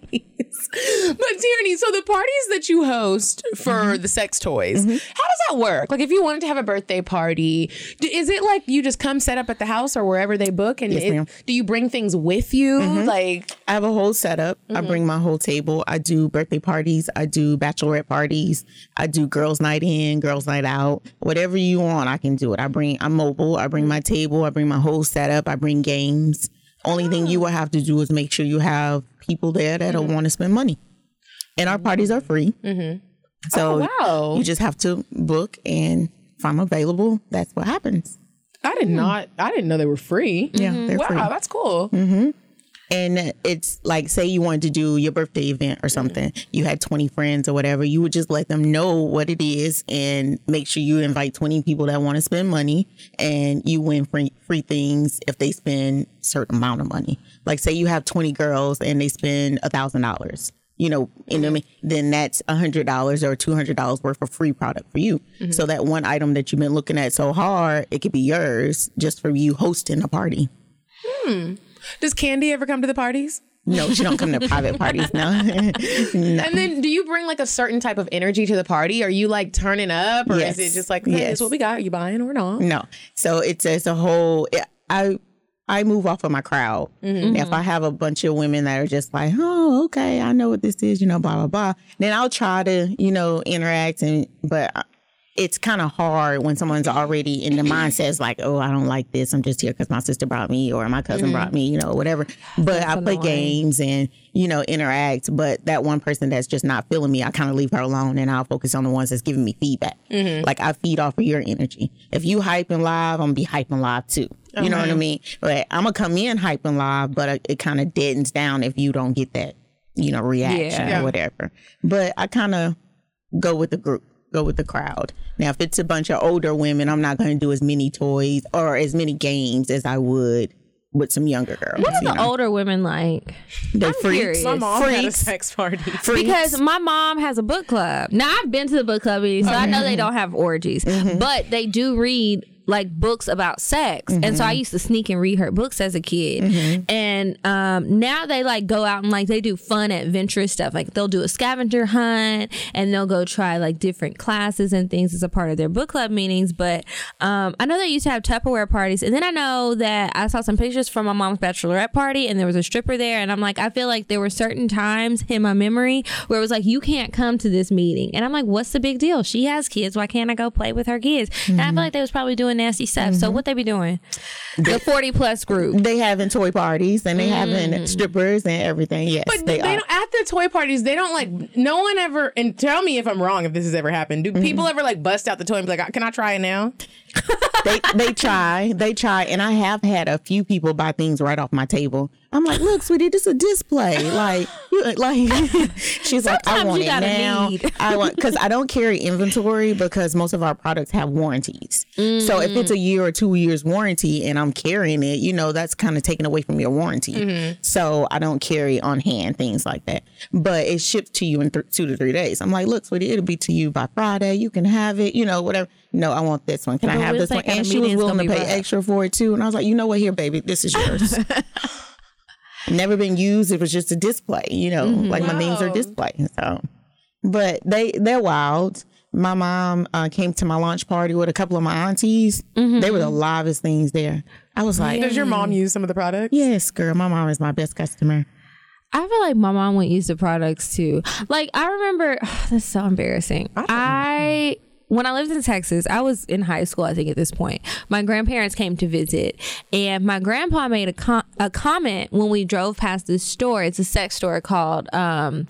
Speaker 4: But Tierney, so the parties that you host for
Speaker 5: Mm-hmm.
Speaker 4: the sex toys, how does that work? Like, if you wanted to have a birthday party, d- is it like you just come set up at the house or wherever they book, and
Speaker 7: Yes,
Speaker 4: it-
Speaker 7: ma'am.
Speaker 4: do you bring things with you?
Speaker 7: Mhm.
Speaker 4: Like,
Speaker 7: I have a whole setup. I
Speaker 4: Mhm.
Speaker 7: bring my whole table. I do birthday parties. I do bachelorette parties. I do girls' night in, girls' night out. Whatever you want, I can do it. I bring. I'm mobile. I bring my table. I bring my whole setup. I bring games. Only thing you will have to do is make sure you have people there that don't want to spend money. And our parties are free.
Speaker 4: Mm-hmm.
Speaker 7: So
Speaker 4: Oh, wow.
Speaker 7: you just have to book, and if I'm available, that's what happens.
Speaker 4: I did not. I didn't know they were free.
Speaker 7: Yeah, they're
Speaker 4: wow,
Speaker 7: free.
Speaker 4: that's cool.
Speaker 7: hmm And it's like, say you wanted to do your birthday event or something, you had 20 friends or whatever, you would just let them know what it is and make sure you invite 20 people that want to spend money and you win free, free things if they spend certain amount of money. Like, say you have 20 girls and they spend a thousand dollars. You know, and I mean, then that's a hundred dollars or two hundred dollars worth of free product for you.
Speaker 4: Mhm.
Speaker 7: So that one item that you've been looking at so hard, it could be yours just for you hosting a party.
Speaker 4: Hmm. Does Kandi ever come to the parties?
Speaker 7: No, she don't come to private parties. No. no.
Speaker 4: And then, do you bring like a certain type of energy to the party? Are you like turning up, or
Speaker 7: Yes.
Speaker 4: is it just like, hey, this
Speaker 7: Yes.
Speaker 4: is what we got? Are You buying or not?
Speaker 7: No. So it's it's a whole. I I move off of my crowd.
Speaker 4: Mhm.
Speaker 7: If I have a bunch of women that are just like, oh, okay, I know what this is, you know, blah blah blah, then I'll try to you know interact and but. I- It's kind of hard when someone's already in the mindset like, oh, I don't like this. I'm just here because my sister brought me or my cousin
Speaker 4: Mhm.
Speaker 7: brought me, you know, whatever. But I play
Speaker 4: annoying.
Speaker 7: games and, you know, interact. But that one person that's just not feeling me, I kind of leave her alone and I'll focus on the ones that's giving me feedback.
Speaker 4: Mhm.
Speaker 7: Like I feed off of your energy. If you hyping live, I'm gonna be hyping live too. You know what I mean? But I'm gonna come in hyping live, but it, it kind of deadens down if you don't get that, you know, reaction
Speaker 4: Yeah.
Speaker 7: or whatever. But I kind of go with the group, go with the crowd. Now, if it's a bunch of older women, I'm not gonna do as many toys or as many games as I would with some younger girls.
Speaker 5: What are the
Speaker 7: know?
Speaker 5: older women like?
Speaker 7: They
Speaker 5: I'm
Speaker 7: freaks.
Speaker 5: curious.
Speaker 4: My mom had a
Speaker 7: Freaks.
Speaker 4: sex party.
Speaker 5: Because my mom has a book club. Now I've been to the book club, meeting, so I know they don't have orgies, mm-hmm. but they do read like books about sex. And so I used to sneak and read her books as a kid. And um, now they like go out and like they do fun adventurous stuff. Like they'll do a scavenger hunt and they'll go try like different classes and things as a part of their book club meetings. But um, I know they used to have Tupperware parties. And then I know that I saw some pictures from my mom's bachelorette party and there was a stripper there. And I'm like, I feel like there were certain times in my memory where it was like, you can't come to this meeting. And I'm like, what's the big deal? She has kids. Why can't I go play with her kids? And I feel like they was probably doing nasty stuff. So mm-hmm. what they be doing? The 40 plus group.
Speaker 7: They having toy parties and they having
Speaker 4: Mm.
Speaker 7: strippers and everything. Yes,
Speaker 4: But
Speaker 7: they,
Speaker 4: they,
Speaker 7: are.
Speaker 4: don't at the toy parties. They don't like. No one ever. And tell me if I'm wrong. If this has ever happened. Do mm-hmm. people ever like bust out the toy and be like, ah, "Can I try it now?"
Speaker 7: they they try, they try, and I have had a few people buy things right off my table. I'm like, look, sweetie, this is a display. Like, you, like she's like, I want it now.
Speaker 5: need.
Speaker 7: I want because I don't carry inventory because most of our products have warranties. So if it's a year or two years warranty and I'm carrying it, you know, that's kind of taken away from your warranty.
Speaker 4: Mm-hmm.
Speaker 7: So I don't carry on hand things like that. But it ships to you in th- two to three days. I'm like, look, sweetie, it'll be to you by Friday. You can have it, you know, whatever. No, I want this one. Can I have this one? And she was willing to pay
Speaker 5: rough?
Speaker 7: extra for it too. And I was like, you know what, here, baby, this is yours. Never been used. It was just a display, you know,
Speaker 5: Mm-hmm.
Speaker 7: like my things are
Speaker 4: Wow.
Speaker 7: display. So, but they they're wild. My mom uh, came to my launch party with a couple of my aunties.
Speaker 5: Mm-hmm.
Speaker 7: They were the livest things there. I was like,
Speaker 4: Does your mom use some of the products?
Speaker 7: yes, girl, my mom is my best customer.
Speaker 5: I feel like my mom would use the products too. Like I remember, that's so embarrassing. I when I lived in Texas, I was in high school. I think at this point, my grandparents came to visit, and my grandpa made a com- a comment when we drove past this store. It's a sex store called. Um,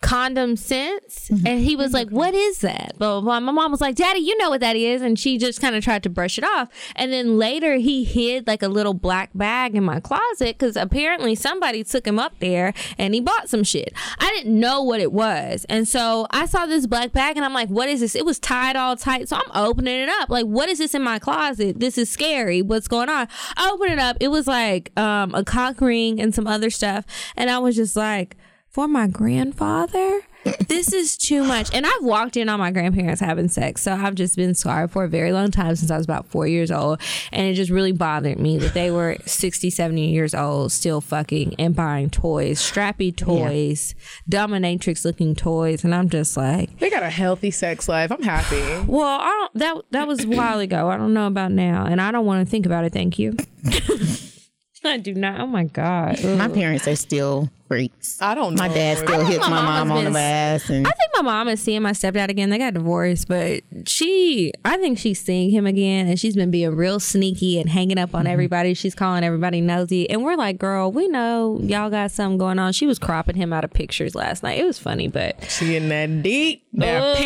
Speaker 5: condom sense. And he was like what is that? Blah, blah blah. My mom was like daddy you know what that is. And she just kind of tried to brush it off. And then later he hid like a little black bag in my closet because apparently somebody took him up there and he bought some shit. I didn't know what it was. And so i saw this black bag and i'm like what is this? It was tied all tight. So i'm opening it up. Like what is this in my closet? This is scary. What's going on? I open it up. It was like um a cock ring and some other stuff. And i was just like for my grandfather this is too much. And I've walked in on my grandparents having sex, so I've just been scarred for a very long time since I was about four years old. And it just really bothered me that they were 60, 70 years old, still fucking and buying toys, strappy toys, dominatrix looking toys. And I'm just like,
Speaker 4: They got a healthy sex life. I'm happy.
Speaker 5: well, I don't, that that was a while ago. I don't know about now, and I don't want to think about it. Thank you. I do not. Oh my god.
Speaker 7: My parents are still freaks.
Speaker 4: I don't know.
Speaker 7: My dad still
Speaker 5: think
Speaker 7: hits
Speaker 5: my
Speaker 7: my
Speaker 5: mama's
Speaker 7: mom on
Speaker 5: been-
Speaker 7: the ass, and
Speaker 5: I think my mom is seeing my stepdad again. They got divorced, but she, I think she's seeing him again, and she's been being real sneaky and hanging up on
Speaker 7: Mm-hmm.
Speaker 5: everybody. She's calling everybody nosy, and we're like, "Girl, we know y'all got something going on." She was cropping him out of pictures last night. It was funny, but
Speaker 4: she in that deep, that
Speaker 5: Ugh,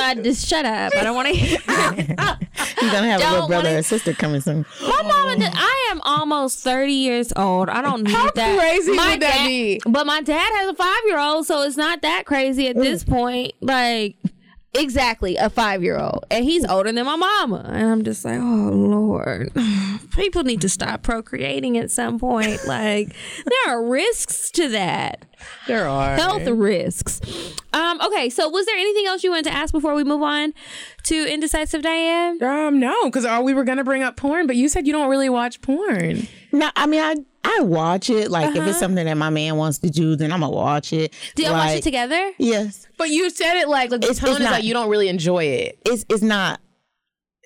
Speaker 5: just shut up. I don't want to.
Speaker 7: you're gonna have a
Speaker 5: Don't
Speaker 7: little brother
Speaker 5: wanna-
Speaker 7: or sister coming soon.
Speaker 5: My mama, did, I am almost thirty years old. I don't need
Speaker 4: How
Speaker 5: that.
Speaker 4: crazy
Speaker 5: my
Speaker 4: would that be?
Speaker 5: But my dad has a five year old, so it's not that crazy at this point. Like exactly a five year old, and he's older than my mama, and I'm just like, oh lord, people need to stop procreating at some point. Like there are risks to that.
Speaker 4: There are
Speaker 5: Health risks. Um, okay, so was there anything else you wanted to ask before we move on to Indecisive Diane?
Speaker 4: Um, no, because we were gonna bring up porn, but you said you don't really watch porn.
Speaker 7: No, I mean I I watch it. Like if
Speaker 5: Uh-huh.
Speaker 7: it's something that my man wants to do, then I'm gonna watch it.
Speaker 5: Do y'all watch it together?
Speaker 7: Yes.
Speaker 4: But you said it like like the
Speaker 7: It's-
Speaker 4: tone
Speaker 7: it's
Speaker 4: is
Speaker 7: not-
Speaker 4: like you don't really enjoy it.
Speaker 7: It's it's not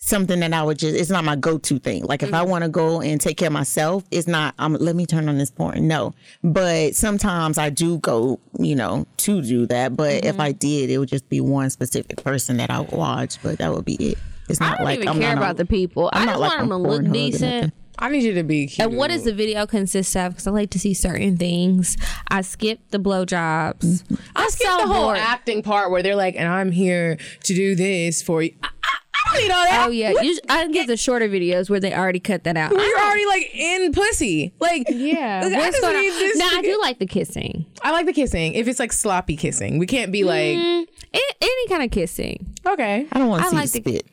Speaker 7: something that I would just it's not my go to thing. Like if
Speaker 5: Mm-hmm.
Speaker 7: I want to go and take care of myself, it's not um let me turn on this porn. No. But sometimes I do go, you know, to do that. But
Speaker 5: Mm-hmm.
Speaker 7: if I did, it would just be one specific person that I would watch, but that would be it. It's not I
Speaker 5: don't
Speaker 7: like
Speaker 5: even
Speaker 7: I'm
Speaker 5: care
Speaker 7: not
Speaker 5: about
Speaker 7: on-
Speaker 5: the people.
Speaker 7: I'm
Speaker 5: I
Speaker 7: not
Speaker 5: just
Speaker 7: like
Speaker 5: want them to look decent.
Speaker 7: Nothing.
Speaker 4: I need you to be cute.
Speaker 5: And what does the video consist of? Because I like to see certain things. I skip the blowjobs.
Speaker 7: Mm-hmm.
Speaker 4: I skipped the whole acting part where they're like, and I'm here to do this for you. I, I, I don't need all that.
Speaker 5: Oh yeah, you, I get the shorter videos where they already cut that out.
Speaker 4: When you're already like in pussy. Like,
Speaker 5: yeah,
Speaker 4: like, I just need this
Speaker 5: Now
Speaker 4: to
Speaker 5: I do like the kissing.
Speaker 4: I like the kissing. If it's like sloppy kissing, we can't be like,
Speaker 5: Mm, a- any kind of kissing.
Speaker 4: okay,
Speaker 7: I don't want to see
Speaker 5: like
Speaker 7: the
Speaker 5: the-
Speaker 7: spit.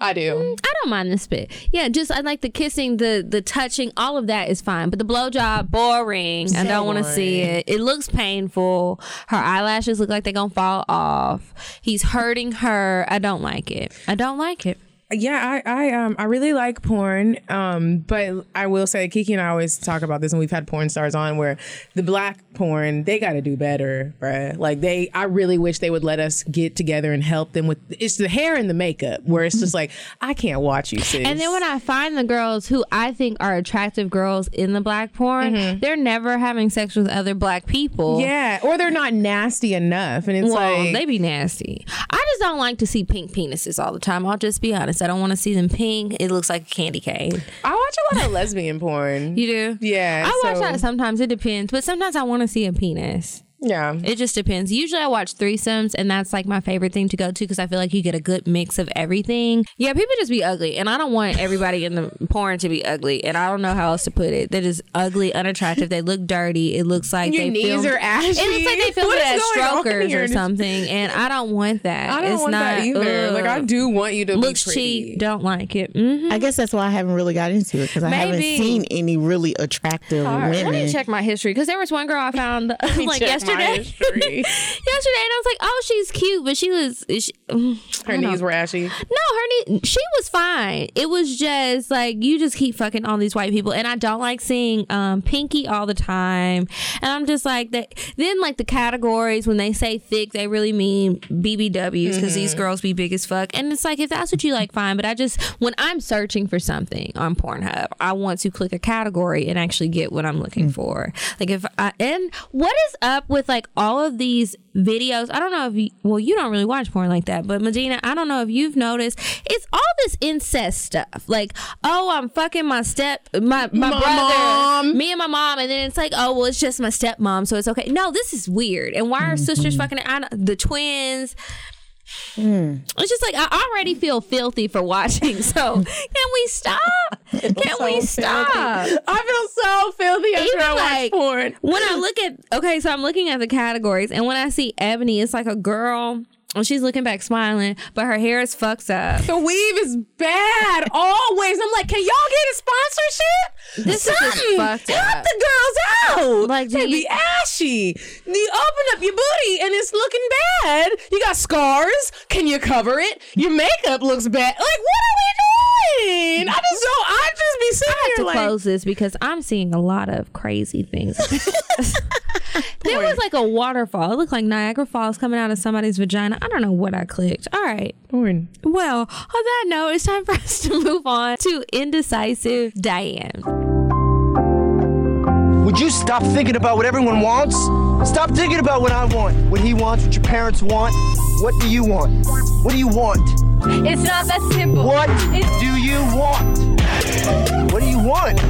Speaker 4: I do.
Speaker 5: I don't mind the spit. Yeah, just I like the kissing, the the touching, all of that is fine. But the blowjob, boring. I don't want to see it. It looks painful. Her eyelashes look like they're gonna fall off. He's hurting her. I don't like it. I don't like it.
Speaker 4: Yeah, I, I um I really like porn. Um, but I will say Kiki and I always talk about this and we've had porn stars on where the black porn, they gotta do better, bruh. Like they I really wish they would let us get together and help them with it's the hair and the makeup where it's just like, I can't watch you, sis.
Speaker 5: And then when I find the girls who I think are attractive girls in the black porn, they're never having sex with other black people.
Speaker 4: Mm-hmm. Yeah, or they're not nasty enough. And it's
Speaker 5: well,
Speaker 4: like
Speaker 5: they be nasty. I just don't like to see pink penises all the time. I'll just be honest. I don't want to see them pink. It looks like a candy cane.
Speaker 4: I watch a lot of lesbian porn.
Speaker 5: You do?
Speaker 4: Yeah.
Speaker 5: I watch that sometimes. It depends, but sometimes I want to see a penis.
Speaker 4: Yeah.
Speaker 5: It just depends. Usually I watch threesomes, and that's like my favorite thing to go to because I feel like you get a good mix of everything. Yeah, people just be ugly, and I don't want everybody in the porn to be ugly, and I don't know how else to put it. They're just ugly, unattractive. They look dirty. It looks like
Speaker 4: Your
Speaker 5: they
Speaker 4: knees
Speaker 5: filmed,
Speaker 4: are ashy.
Speaker 5: It looks like they filmed
Speaker 4: What
Speaker 5: it
Speaker 4: is
Speaker 5: as
Speaker 4: going on
Speaker 5: strokers or something, and I don't want that.
Speaker 4: I don't
Speaker 5: it's
Speaker 4: want
Speaker 5: not,
Speaker 4: that either. Like I do want you to
Speaker 5: looks
Speaker 4: be pretty.
Speaker 5: cheap. Don't like it. hmm
Speaker 7: I guess that's why I haven't really got into it because I haven't seen any really attractive
Speaker 5: Let
Speaker 7: women.
Speaker 5: me check my history because there was one girl I found like
Speaker 4: check my
Speaker 5: yesterday. yesterday, and I was like, "Oh, she's cute," but she was she, mm,
Speaker 4: Her knees
Speaker 5: know.
Speaker 4: were ashy.
Speaker 5: No, her knee. She was fine. It was just like you just keep fucking all these white people, and I don't like seeing um pinky all the time. And I'm just like that. Then like the categories when they say thick, they really mean BBWs because these
Speaker 4: Mm-hmm.
Speaker 5: girls be big as fuck. And it's like if that's what you like, fine. But I just when I'm searching for something on Pornhub, I want to click a category and actually get what I'm looking for. Like if I and what is up with like all of these videos? I don't know if you well you don't really watch porn like that, but Medina, I don't know if you've noticed it's all this incest stuff. Like oh, I'm fucking my step my my,
Speaker 4: My
Speaker 5: brother,
Speaker 4: mom.
Speaker 5: me and my mom, and then it's like oh well it's just my stepmom, so it's okay. No, this is weird. And why are mm-hmm. sisters fucking I, don't- the twins? It's just like I already feel filthy for watching. So can we stop? Can we stop?
Speaker 4: I feel so filthy after
Speaker 5: Even
Speaker 4: I watch
Speaker 5: like
Speaker 4: porn.
Speaker 5: when I look at okay, so I'm looking at the categories, and when I see Ebony, it's like a girl And she's looking back smiling, but her hair is fucked up.
Speaker 4: The weave is bad always. I'm like, can y'all get a sponsorship?
Speaker 5: This is
Speaker 4: Something.
Speaker 5: fucked
Speaker 4: Help
Speaker 5: up.
Speaker 4: the girls out.
Speaker 5: Like,
Speaker 4: they be ashy. You open up your booty and it's looking bad. You got scars. Can you cover it? Your makeup looks bad. Like, what are we doing? I just don't. I just be sitting
Speaker 5: I have to
Speaker 4: like.
Speaker 5: close this because I'm seeing a lot of crazy things. there was like a waterfall. It looked like Niagara Falls coming out of somebody's vagina. I don't know what I clicked. All right.
Speaker 4: Porn.
Speaker 5: Well, on that note, it's time for us to move on to indecisive Diane.
Speaker 11: Would you stop thinking about what everyone wants? Stop thinking about what I want, what he wants, what your parents want. What do you want? What do you want?
Speaker 12: It's not that simple.
Speaker 11: What do you want? What do you want?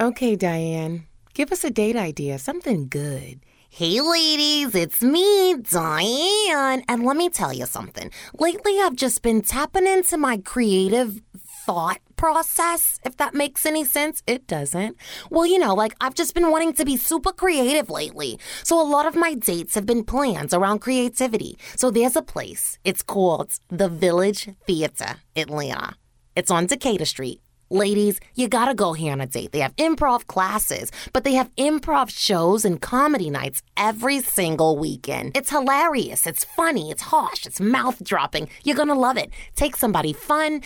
Speaker 4: Okay, Diane. Give us a date idea. Something good.
Speaker 13: Hey, ladies, it's me, Diane. And let me tell you something. Lately, I've just been tapping into my creative thought process, if that makes any sense. It doesn't. Well, you know, like I've just been wanting to be super creative lately. So a lot of my dates have been plans around creativity. So there's a place. It's called the Village Theater, Atlanta. It's on Decatur Street. Ladies, you gotta go here on a date. They have improv classes, but they have improv shows and comedy nights every single weekend. It's hilarious, it's funny, it's harsh, it's mouth dropping. You're gonna love it. Take somebody fun.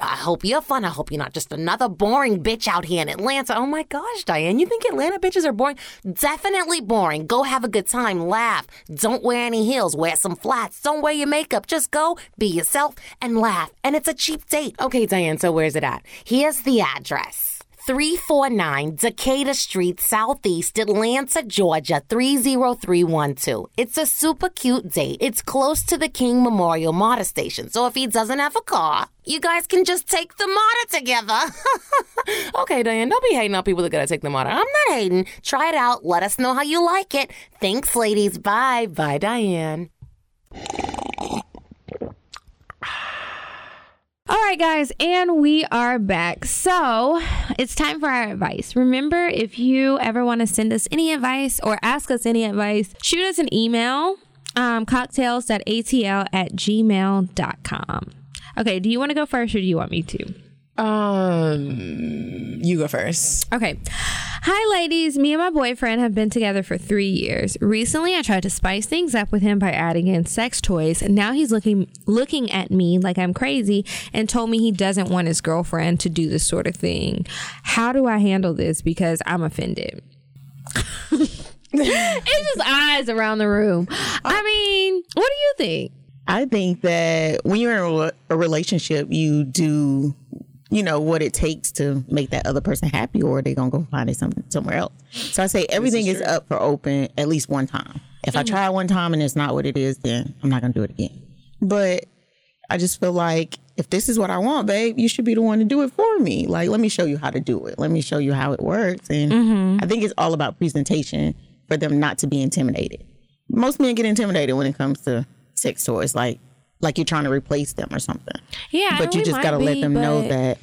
Speaker 13: I hope you're fun. I hope you're not just another boring bitch out here in Atlanta. Oh my gosh, Diane, you think Atlanta bitches are boring? Definitely boring. Go have a good time, laugh. Don't wear any heels, wear some flats. Don't wear your makeup. Just go, be yourself, and laugh. And it's a cheap date.
Speaker 4: Okay, Diane, so where's it at?
Speaker 13: Here's the address. 349 Decatur Street, Southeast Atlanta, Georgia 30312. It's a super cute date. It's close to the King Memorial MARTA Station, so if he doesn't have a car, you guys can just take the MARTA together.
Speaker 4: Okay, Diane, don't be hating on people that gotta take the water.
Speaker 13: I'm not hating. Try it out. Let us know how you like it. Thanks, ladies. Bye.
Speaker 4: Bye, Diane.
Speaker 5: All right, guys, and we are back. So it's time for our advice. Remember, if you ever want to send us any advice or ask us any advice, shoot us an email um, cocktales.atl at gmail.com. Okay, do you want to go first or do you want me to?
Speaker 4: Um, you go first.
Speaker 5: Okay. Hi, ladies. Me and my boyfriend have been together for three years. Recently, I tried to spice things up with him by adding in sex toys. And now he's looking looking at me like I'm crazy and told me he doesn't want his girlfriend to do this sort of thing. How do I handle this? Because I'm offended. it's just eyes around the room. I mean, what do you think?
Speaker 7: I think that when you're in a relationship, you do, you know, what it takes to make that other person happy, or they're gonna go find it some, somewhere else. So I say everything is, up for open at least one time. If I
Speaker 5: Mm-hmm.
Speaker 7: try one time and it's not what it is, then I'm not gonna do it again. But I just feel like if this is what I want, babe, you should be the one to do it for me. Like, let me show you how to do it. Let me show you how it works. And
Speaker 5: Mm-hmm.
Speaker 7: I think it's all about presentation for them not to be intimidated. Most men get intimidated when it comes to sex toys, like like you're trying to replace them or something.
Speaker 5: Yeah,
Speaker 7: but you just gotta let
Speaker 5: be,
Speaker 7: them know that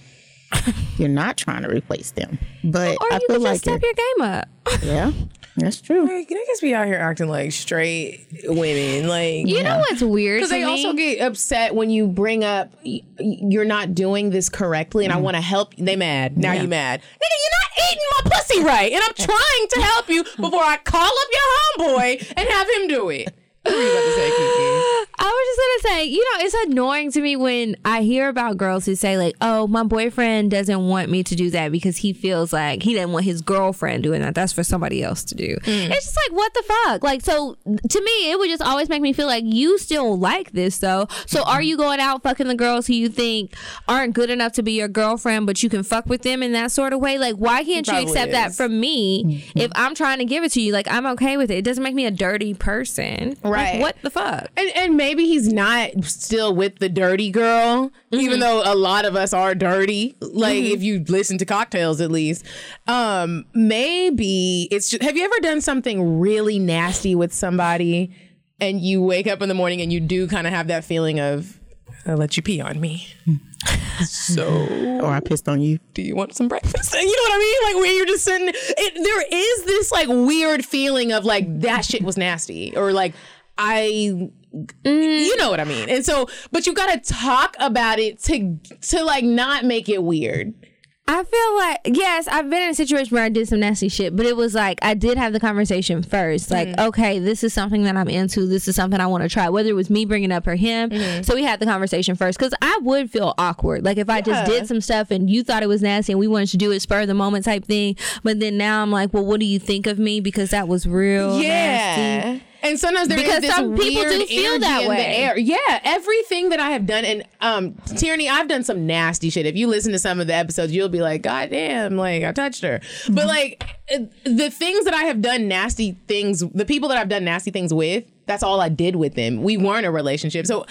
Speaker 7: you're not trying to replace them. But
Speaker 5: Or
Speaker 7: I
Speaker 5: you
Speaker 7: feel
Speaker 5: could
Speaker 7: like
Speaker 5: just step
Speaker 7: it-
Speaker 5: your game up.
Speaker 7: yeah, that's true.
Speaker 4: Like, niggas be out here acting like straight women. Like,
Speaker 5: You know what's weird
Speaker 4: Because they
Speaker 5: me?
Speaker 4: also get upset when you bring up y- y- you're not doing this correctly, and I mm. want to help. They mad now.
Speaker 7: Yeah.
Speaker 4: You mad, nigga? You're not eating my pussy right, and I'm trying to help you before I call up your homeboy and have him do it. What were you about to say, Kiki?
Speaker 5: I was just gonna say, you know, it's annoying to me when I hear about girls who say like, "Oh, my boyfriend doesn't want me to do that because he feels like he didn't want his girlfriend doing that. That's for somebody else to do." Mm. It's just like, what the fuck? Like, so to me, it would just always make me feel like you still like this though. So are you going out fucking the girls who you think aren't good enough to be your girlfriend, but you can fuck with them in that sort of way? Like, why can't you accept that from me mm-hmm. if I'm trying to give it to you? Like, I'm okay with it. It doesn't make me a dirty person. Like,
Speaker 4: Right.
Speaker 5: what the fuck?
Speaker 4: And and maybe he's not still with the dirty girl, even though a lot of us are dirty. Like if you listen to Cocktales at least. Um, maybe it's just have you ever done something really nasty with somebody and you wake up in the morning and you do kind of have that feeling of I let you pee on me. So,
Speaker 7: or I pissed on you.
Speaker 4: do you want some breakfast? You know what I mean? Like where you're just sitting. It, there is this like weird feeling of like that shit was nasty, or like I. You know what I mean, and so, but you got to talk about it to to like not make it weird.
Speaker 5: I feel like yes, I've been in a situation where I did some nasty shit, but it was like I did have the conversation first. Like,
Speaker 4: Mm.
Speaker 5: okay, this is something that I'm into. This is something I want to try. Whether it was me bringing up or him,
Speaker 4: Mm-hmm.
Speaker 5: so we had the conversation first because I would feel awkward. Like if I just did some stuff and you thought it was nasty and we wanted to do it spur of the moment type thing, but then now I'm like, well, what do you think of me because that was real nasty.
Speaker 4: And sometimes there is
Speaker 5: Because
Speaker 4: this
Speaker 5: some people
Speaker 4: weird
Speaker 5: do feel that way.
Speaker 4: Yeah, everything that I have done, and um, Tierney, I've done some nasty shit. If you listen to some of the episodes, you'll be like, God damn, like I touched her.
Speaker 5: Mm-hmm.
Speaker 4: But like uh, the things that I have done nasty things, the people that I've done nasty things with, that's all I did with them. We weren't a relationship, so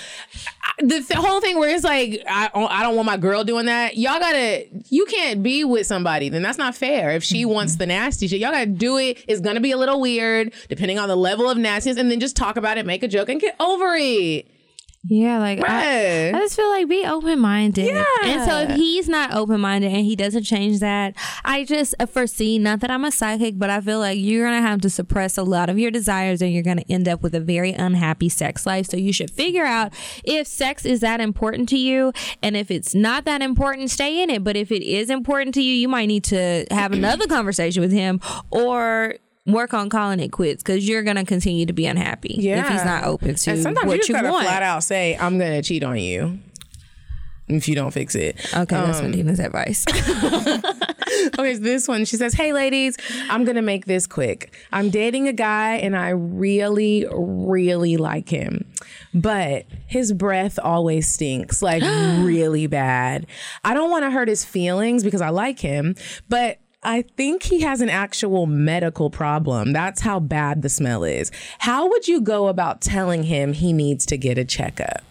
Speaker 4: the, the whole thing where it's like I, oh, I don't want my girl doing that. Y'all gotta, you can't be with somebody. Then that's not fair. If she mm-hmm. wants the nasty shit, y'all gotta do it. It's gonna be a little weird depending on the level of nastiness, and then just talk about it, make a joke, and get over it.
Speaker 5: Yeah, like I. I just feel like be open minded.
Speaker 4: Yeah.
Speaker 5: And so if he's not open minded and he doesn't change that, I just uh, foresee not that I'm a psychic, but I feel like you're gonna have to suppress a lot of your desires and you're gonna end up with a very unhappy sex life. So you should figure out if sex is that important to you, and if it's not that important, stay in it. But if it is important to you, you might need to have another conversation with him or work on calling it quits because you're gonna continue to be unhappy if he's not open to
Speaker 4: and sometimes
Speaker 5: what
Speaker 4: you just
Speaker 5: you
Speaker 4: gotta
Speaker 5: want.
Speaker 4: flat out say, "I'm gonna cheat on you." If you don't fix it.
Speaker 5: Okay, that's
Speaker 4: Um,
Speaker 5: Medina's advice.
Speaker 4: okay, so this one, she says, Hey ladies, I'm gonna make this quick. I'm dating a guy and I really, really like him. But his breath always stinks, like really bad. I don't wanna hurt his feelings because I like him, but I think he has an actual medical problem. That's how bad the smell is. How would you go about telling him he needs to get a checkup?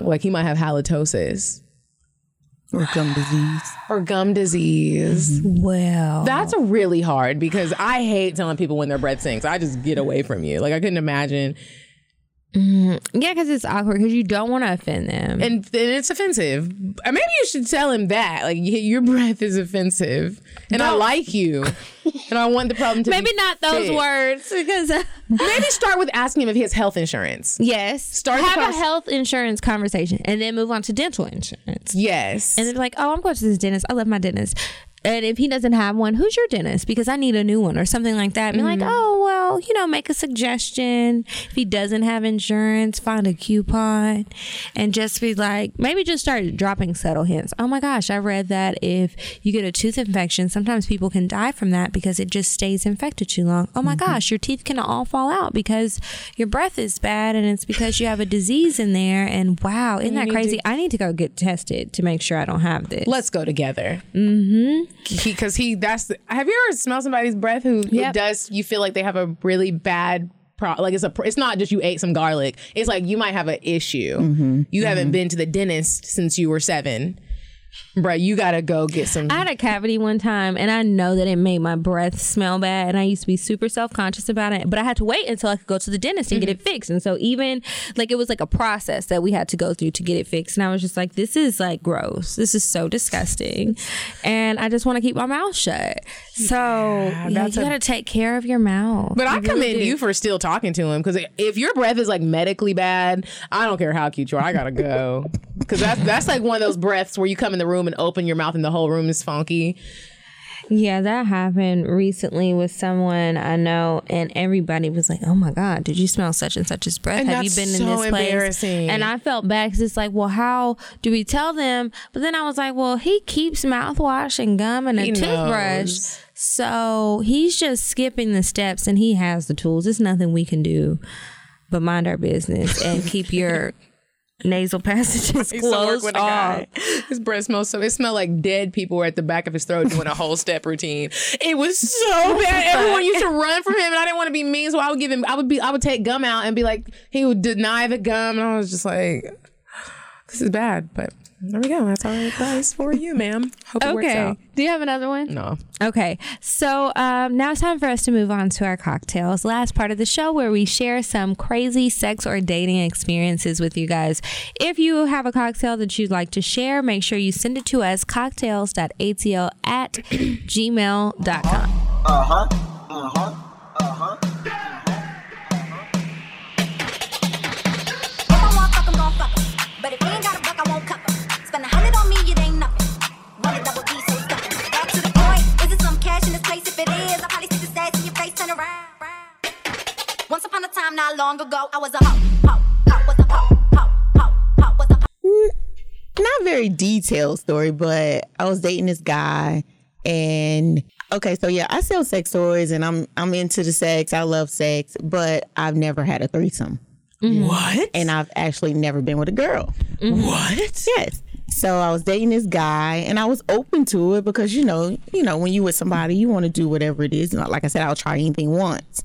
Speaker 4: Like he might have halitosis
Speaker 7: or gum disease
Speaker 4: or gum disease. Mm-hmm.
Speaker 5: Well,
Speaker 4: that's really hard because I hate telling people when their breath stinks. I just get away from you. Like I couldn't imagine.
Speaker 5: Mm, yeah, because it's awkward because you don't want to offend them.
Speaker 4: And then it's offensive. Uh, Maybe you should tell him that. Like, your breath is offensive. And I like you. and I want the problem to
Speaker 5: Maybe
Speaker 4: be
Speaker 5: not those
Speaker 4: fixed.
Speaker 5: words because
Speaker 4: Maybe start with asking him if he has health insurance.
Speaker 5: yes,
Speaker 4: Start
Speaker 5: have a health insurance conversation and then move on to dental insurance.
Speaker 4: Yes,
Speaker 5: and they're like, oh, I'm going to this dentist. I love my dentist. And if he doesn't have one, who's your dentist? Because I need a new one or something like that. Be
Speaker 4: Mm-hmm.
Speaker 5: like, oh, well, you know, make a suggestion. If he doesn't have insurance, find a coupon and just be like, maybe just start dropping subtle hints. Oh my gosh, I read that if you get a tooth infection, sometimes people can die from that because it just stays infected too long. Oh my gosh, your teeth can all fall out because your breath is bad and it's because you have a disease in there. And wow, isn't
Speaker 4: You
Speaker 5: that crazy?
Speaker 4: to-
Speaker 5: I need to go get tested to make sure I don't have this.
Speaker 4: Let's go together.
Speaker 5: Mm-hmm.
Speaker 4: Because he, that's, the, have you ever smelled somebody's breath who, who does, you feel like they have a really bad pro, like it's a, it's not just you ate some garlic. It's like you might have an issue.
Speaker 5: Mm-hmm.
Speaker 4: You haven't been to the dentist since you were seven. Bruh, you gotta go get some.
Speaker 5: I had a cavity one time and I know that it made my breath smell bad and I used to be super self-conscious about it but I had to wait until I could go to the dentist and get mm-hmm. it fixed. And so even like it was like a process that we had to go through to get it fixed and I was just like this is like gross. This is so disgusting. And I just want to keep my mouth shut so yeah, you gotta take care of your mouth
Speaker 4: But I
Speaker 5: really
Speaker 4: commend
Speaker 5: do.
Speaker 4: you for still talking to him because if your breath is like medically bad, I don't care how cute you are. I gotta go because that's that's like one of those breaths where you come in the room and open your mouth and the whole room is funky.
Speaker 5: Yeah, that happened recently with someone I know, and everybody was like, "Oh my god, did you smell such and such's breath?
Speaker 4: And
Speaker 5: Have you been in this place?" And I felt bad because it's like, well, how do we tell them? But then I was like, well, he keeps mouthwash and gum and a
Speaker 4: He
Speaker 5: toothbrush,
Speaker 4: knows.
Speaker 5: So he's just skipping the steps, and he has the tools. There's nothing we can do but mind our business and keep your nasal passages
Speaker 4: I used to work
Speaker 5: closed
Speaker 4: with
Speaker 5: off.
Speaker 4: His breath smells so it smelled like dead people were at the back of his throat doing a whole step routine. It was so bad. Everyone used to run from him and I didn't want to be mean, so I would give him I would be I would take gum out and be like he would deny the gum and I was just like this is bad, but There we go. That's our advice for you, ma'am. Hope it works
Speaker 5: Okay.
Speaker 4: out.
Speaker 5: Do you have another one?
Speaker 4: No.
Speaker 5: Okay. So um, now it's time for us to move on to our cocktails. Last part of the show where we share some crazy sex or dating experiences with you guys. If you have a cocktail that you'd like to share, make sure you send it to us cocktales.atl at gmail.com.
Speaker 11: Uh huh. Uh huh. Uh huh.
Speaker 14: If long ago, I was a hoe. Hoe. Hoe was a hoe. Hoe. Hoe. Hoe was a hoe.
Speaker 7: Mm, not very detailed story, but I was dating this guy and okay, so yeah, I sell sex toys and I'm I'm into the sex. I love sex, but I've never had a threesome. Mm-hmm.
Speaker 4: What?
Speaker 7: And I've actually never been with a girl. Mm-hmm.
Speaker 4: What?
Speaker 7: Yes. So I was dating this guy and I was open to it because you know, you know, when you with somebody, you want to do whatever it is. And Like I said, I'll try anything once.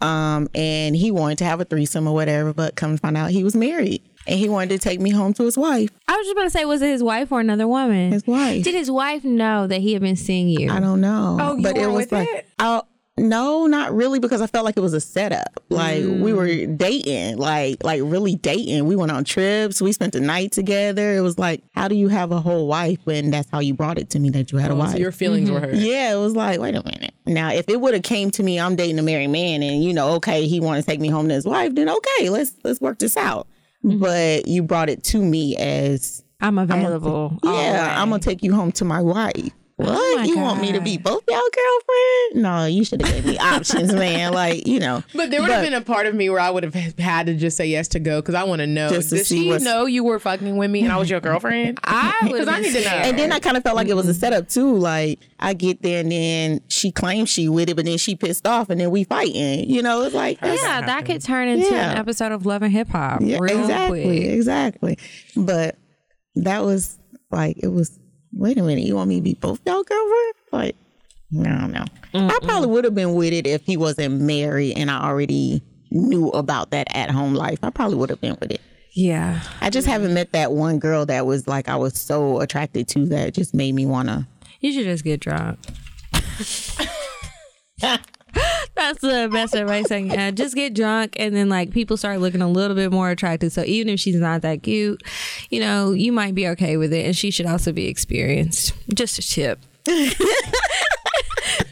Speaker 7: Um, and he wanted to have a threesome or whatever, but come to find out he was married and he wanted to take me home to his wife.
Speaker 5: I was just about to say, was it his wife or another woman?
Speaker 7: His wife.
Speaker 5: Did his wife know that he had been seeing you?
Speaker 7: I don't know.
Speaker 5: Oh, you
Speaker 7: but it
Speaker 5: were
Speaker 7: was
Speaker 5: with
Speaker 7: like,
Speaker 5: it?
Speaker 7: I, no, not really, because I felt like it was a setup. Like we were
Speaker 5: Mm.
Speaker 7: dating, like like really dating. We went on trips. We spent the night together. It was like, how do you have a whole wife when that's how you brought it to me that you had a
Speaker 4: Oh,
Speaker 7: wife?
Speaker 4: so your feelings were hurt.
Speaker 7: Yeah, it was like, wait a minute. Now, if it would have came to me, I'm dating a married man, and you know, okay, he wanted to take me home to his wife, then okay, let's let's work this out. But you brought it to me as
Speaker 5: I'm available. all
Speaker 7: yeah. I'm gonna take you home to my wife. Oh what?
Speaker 5: Oh my
Speaker 7: you want me to be both y'all girlfriend? No, you should have gave me options, man. Like, you know.
Speaker 4: But there would have been a part of me where I would have had to just say yes to go because I want to know.
Speaker 7: Just to
Speaker 4: Did she
Speaker 7: what's-
Speaker 4: know you were fucking with me and I was your girlfriend?
Speaker 5: I
Speaker 4: Because I need to know.
Speaker 7: And then I kind of felt like it was a setup too. Like I get there and then she claims she with it, but then she pissed off and then we fighting. You know, it's like
Speaker 5: yeah, that could turn into
Speaker 7: Yeah.
Speaker 5: an episode of Love and Hip Hop
Speaker 7: Yeah,
Speaker 5: real
Speaker 7: exactly,
Speaker 5: quick.
Speaker 7: exactly. But that was like it was. Wait a minute, you want me to be both y'all girlfriend? Like, no, no. I probably would have been with it if he wasn't married and I already knew about that at home life. I probably would have been with it.
Speaker 5: Yeah.
Speaker 7: I just haven't met that one girl that was like I was so attracted to that just made me wanna.
Speaker 5: You should just get drunk. That's the best advice I can add. Just get drunk, and then like people start looking a little bit more attractive. So even if she's not that cute, you know, you might be okay with it, and she should also be experienced. Just a tip.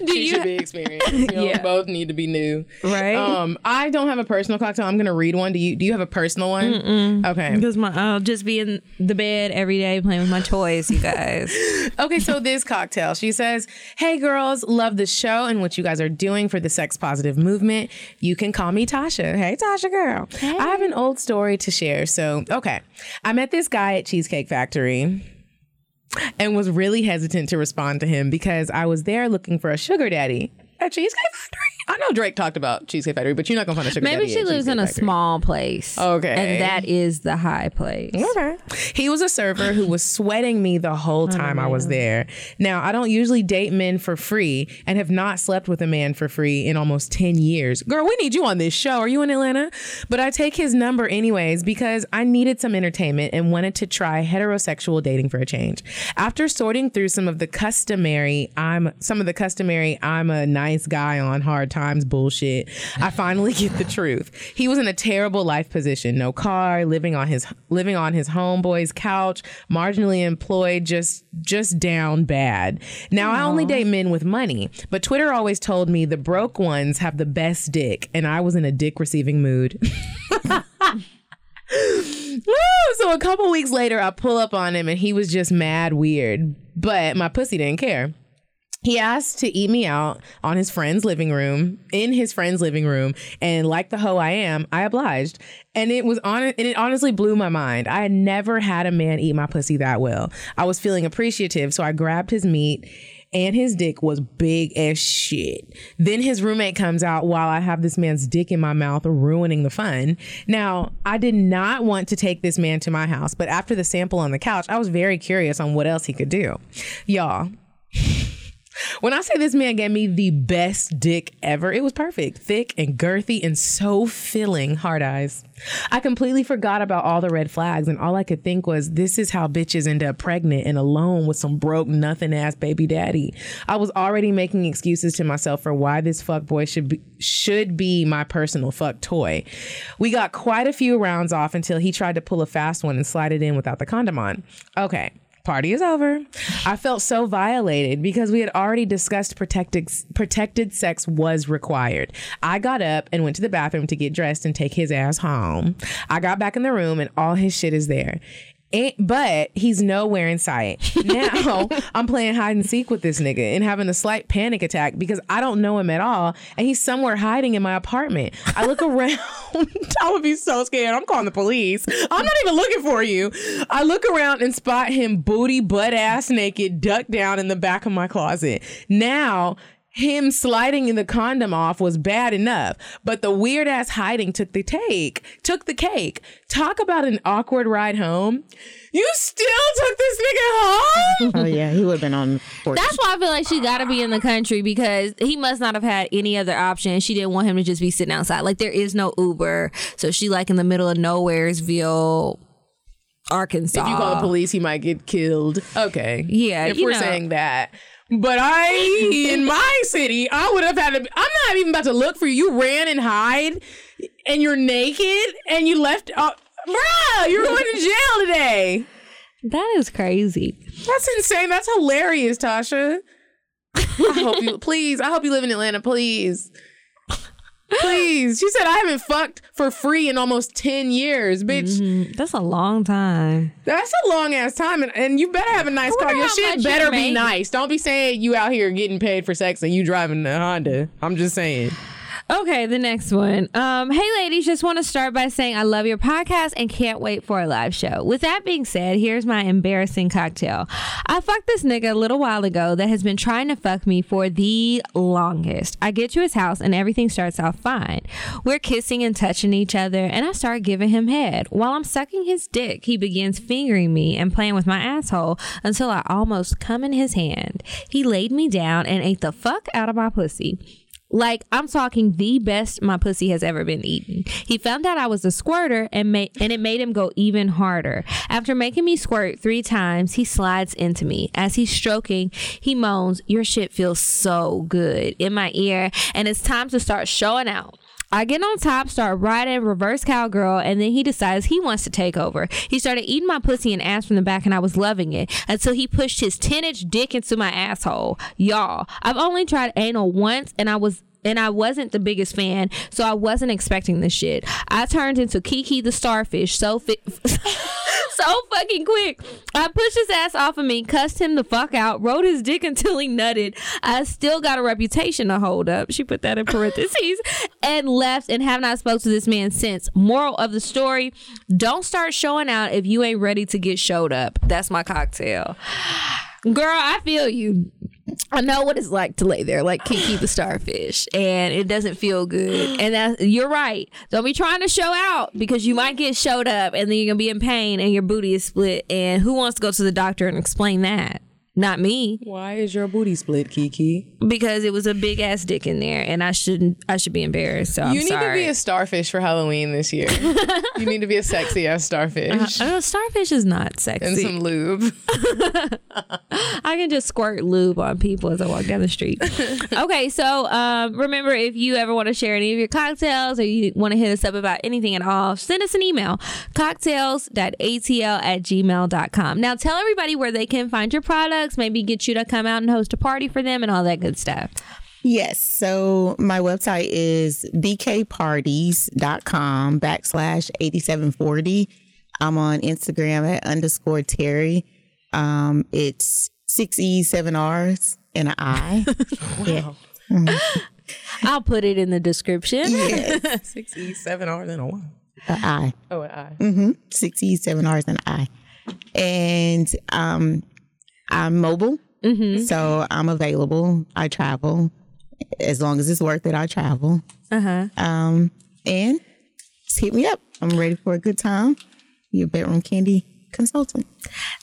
Speaker 4: she should be experienced. You know,
Speaker 5: Yeah.
Speaker 4: both need to be new,
Speaker 5: Right.
Speaker 4: Um, I don't have a personal cocktail. I'm gonna read one. Do you? Do you have a personal one?
Speaker 5: Mm-mm.
Speaker 4: Okay.
Speaker 5: Because my I'll just be in the bed every day playing with my toys, you guys.
Speaker 4: okay, so this cocktail, she says, Hey girls, love the show and what you guys are doing for the sex positive movement. You can call me Tasha. Hey, Tasha girl. I have an old story to share. So, okay. I met this guy at Cheesecake Factory and was really hesitant to respond to him because I was there looking for a sugar daddy at Cheesecake Factory. I know Drake talked about Cheesecake Factory, but you're not gonna find a sugar
Speaker 5: Maybe
Speaker 4: daddy.
Speaker 5: she
Speaker 4: at
Speaker 5: lives in a
Speaker 4: Factory.
Speaker 5: small place.
Speaker 4: Okay.
Speaker 5: And that is the high place.
Speaker 4: Okay. He was a server who was sweating me the whole time I was there. Now, I don't usually date men for free and have not slept with a man for free in almost 10 years. Girl, we need you on this show. Are you in Atlanta? But I take his number anyways because I needed some entertainment and wanted to try heterosexual dating for a change. After sorting through some of the customary I'm some of the customary I'm a nice guy on hard times bullshit, I finally get the truth. He was in a terrible life position, no car, living on his living on his homeboy's couch, marginally employed, just just down bad. Now I only date men with money, but Twitter always told me the broke ones have the best dick, and I was in a dick receiving mood. So a couple weeks later, I pull up on him and he was just mad weird, but my pussy didn't care. He asked to eat me out on his friend's living room, in his friend's living room, and like the hoe I am, I obliged. And it was on and it honestly blew my mind. I had never had a man eat my pussy that well. I was feeling appreciative, so I grabbed his meat and his dick was big as shit. Then his roommate comes out while I have this man's dick in my mouth, ruining the fun. Now, I did not want to take this man to my house, but after the sample on the couch, I was very curious on what else he could do. Y'all, When I say this man gave me the best dick ever, it was perfect. Thick and girthy and so filling, hard eyes. I completely forgot about all the red flags, and all I could think was, this is how bitches end up pregnant and alone with some broke, nothing ass baby daddy. I was already making excuses to myself for why this fuck boy should be, should be my personal fuck toy. We got quite a few rounds off until he tried to pull a fast one and slide it in without the condom on. Okay. Party is over. I felt so violated because we had already discussed protected protected sex was required. I got up and went to the bathroom to get dressed and take his ass home. I got back in the room and all his shit is there. But he's nowhere in sight. Now I'm playing hide and seek with this nigga and having a slight panic attack because I don't know him at all. And he's somewhere hiding in my apartment. I look around. I would be so scared. I'm calling the police. I'm not even looking for you. I look around and spot him booty, butt ass naked, ducked down in the back of my closet. Now, him sliding in the condom off was bad enough, but the weird ass hiding took the take, took the cake. Talk about an awkward ride home. You still took this nigga home?
Speaker 7: oh yeah, he would have been on. Porch.
Speaker 5: That's why I feel like she got to be in the country because he must not have had any other option. She didn't want him to just be sitting outside. Like there is no Uber, so she like in the middle of nowheresville. Arkansas.
Speaker 4: If you call the police, he might get killed. Okay.
Speaker 5: Yeah,
Speaker 4: If we're
Speaker 5: know.
Speaker 4: saying that. But I, in my city, I would have had to. I'm not even about to look for you. You ran and hide, and you're naked, and you left. Uh, bruh, you're going to jail today.
Speaker 5: That is crazy.
Speaker 4: That's insane. That's hilarious, Tasha. I hope you, please. I hope you live in Atlanta, please. Please. She said I haven't fucked for free in almost 10 years, bitch.
Speaker 5: Mm-hmm. That's a long time.
Speaker 4: That's a long ass time, and, and you better have a nice car. Your shit better be nice. Don't be saying you out here getting paid for sex and you driving a Honda. I'm just saying.
Speaker 5: Okay, the next one. Um, hey ladies, just want to start by saying I love your podcast and can't wait for a live show. With that being said, here's my embarrassing cocktail. I fucked this nigga a little while ago that has been trying to fuck me for the longest. I get to his house and everything starts off fine. We're kissing and touching each other, and I start giving him head. While I'm sucking his dick, he begins fingering me and playing with my asshole until I almost come in his hand. He laid me down and ate the fuck out of my pussy. Like I'm talking the best my pussy has ever been eaten. He found out I was a squirter and made and it made him go even harder. After making me squirt three times, he slides into me. As he's stroking, he moans, "Your shit feels so good" in my ear, and it's time to start showing out. I get on top, start riding reverse cowgirl, and then he decides he wants to take over. He started eating my pussy and ass from the back, and I was loving it until he pushed his 10 inch dick into my asshole. Y'all, I've only tried anal once, and I was. And I wasn't the biggest fan, so I wasn't expecting this shit. I turned into Kiki the starfish so so fucking quick. I pushed his ass off of me, cussed him the fuck out, rode his dick until he nutted. I still got a reputation to hold up. She put that in parentheses and left and have not spoke to this man since. Moral of the story: Don't start showing out if you ain't ready to get showed up. That's my cocktail. Girl, I feel you. I know what it's like to lay there like Kiki the starfish, and it doesn't feel good. And that you're right. Don't be trying to show out because you might get showed up, and then you're gonna be in pain, and your booty is split. And who wants to go to the doctor and explain that? Not me.
Speaker 4: Why is your booty split, Kiki?
Speaker 5: Because it was a big ass dick in there, and I shouldn't. I should be embarrassed. So I'm
Speaker 4: you need
Speaker 5: sorry.
Speaker 4: to be a starfish for Halloween this year. you need to be a sexy ass starfish.
Speaker 5: Uh, starfish is not sexy.
Speaker 4: and some lube.
Speaker 5: I can just squirt lube on people as I walk down the street. okay, so um, remember if you ever want to share any of your cocktails or you want to hit us up about anything at all, send us an email cocktales.atl at gmail.com. Now tell everybody where they can find your products, maybe get you to come out and host a party for them and all that good stuff.
Speaker 7: Yes. So my website is bkparties.com backslash 8740. I'm on Instagram at underscore Terry. Um, it's six E, seven R's, and an I. Yeah. Mhm.
Speaker 5: I'll put it in the description.
Speaker 7: Yes.
Speaker 4: Six E, seven R's, and a one.
Speaker 7: An I.
Speaker 4: Oh, an I.
Speaker 7: Mm-hmm. Six E's, seven R's, and an I. And um, I'm mobile. So I'm available. I travel. As long as it's worth it, I travel.
Speaker 5: Uh-huh.
Speaker 7: Um, and just hit me up. I'm ready for a good time. Your Bedroom Kandi consultant.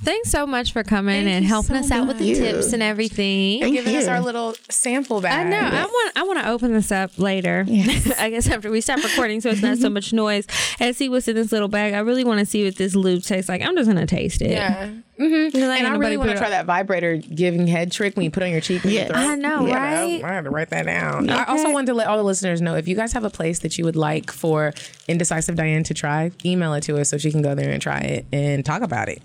Speaker 5: Thanks so much for coming
Speaker 4: Thank
Speaker 5: and helping
Speaker 4: so
Speaker 5: us out with the
Speaker 4: much.
Speaker 5: tips and everything.
Speaker 4: And giving us our little sample bag.
Speaker 5: I know. I want. I want to open this up later. I guess after we stop recording, so it's not so much noise, and see what's in this little bag. I really want to see what this lube tastes like. I'm just gonna taste it.
Speaker 4: Yeah. Mm-hmm.
Speaker 5: ain't
Speaker 4: And I really want to try that vibrator giving head trick when you put on your cheek. Yeah, your
Speaker 5: I know,
Speaker 4: Yeah,
Speaker 5: right?
Speaker 4: I had to write that down.
Speaker 5: Okay.
Speaker 4: I also wanted to let all the listeners know if you guys have a place that you would like for Indecisive Diane to try, email it to us so she can go there and try it and talk about it.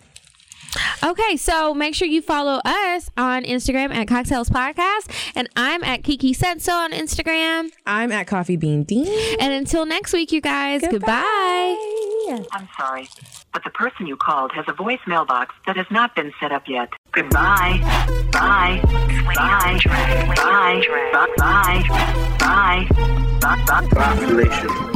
Speaker 5: Okay, so make sure you follow us on Instagram at Cocktales Podcast, and I'm at Kiki Said So on Instagram.
Speaker 4: I'm at Coffee Bean Dean.
Speaker 5: And until next week, you guys, goodbye. goodbye.
Speaker 15: I'm sorry, but the person you called has a voice mailbox that has not been set up yet. Goodbye. Bye. Bye. Bye. Bye. Bye. Bye. Bye.
Speaker 16: Population.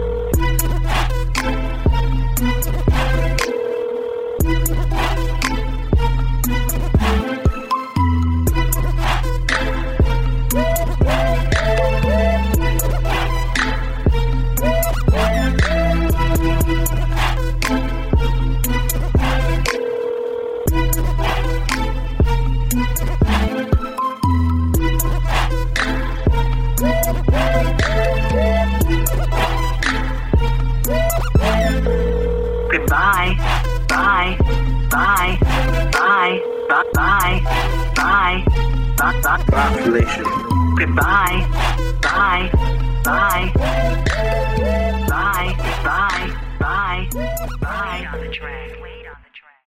Speaker 15: Goodbye. Bye. Bye. Bye. Bye. Bye. Bye. Bye. Bye.
Speaker 16: Population.
Speaker 15: Goodbye. Bye. Bye. Bye. Bye. Bye. Bye. on the track.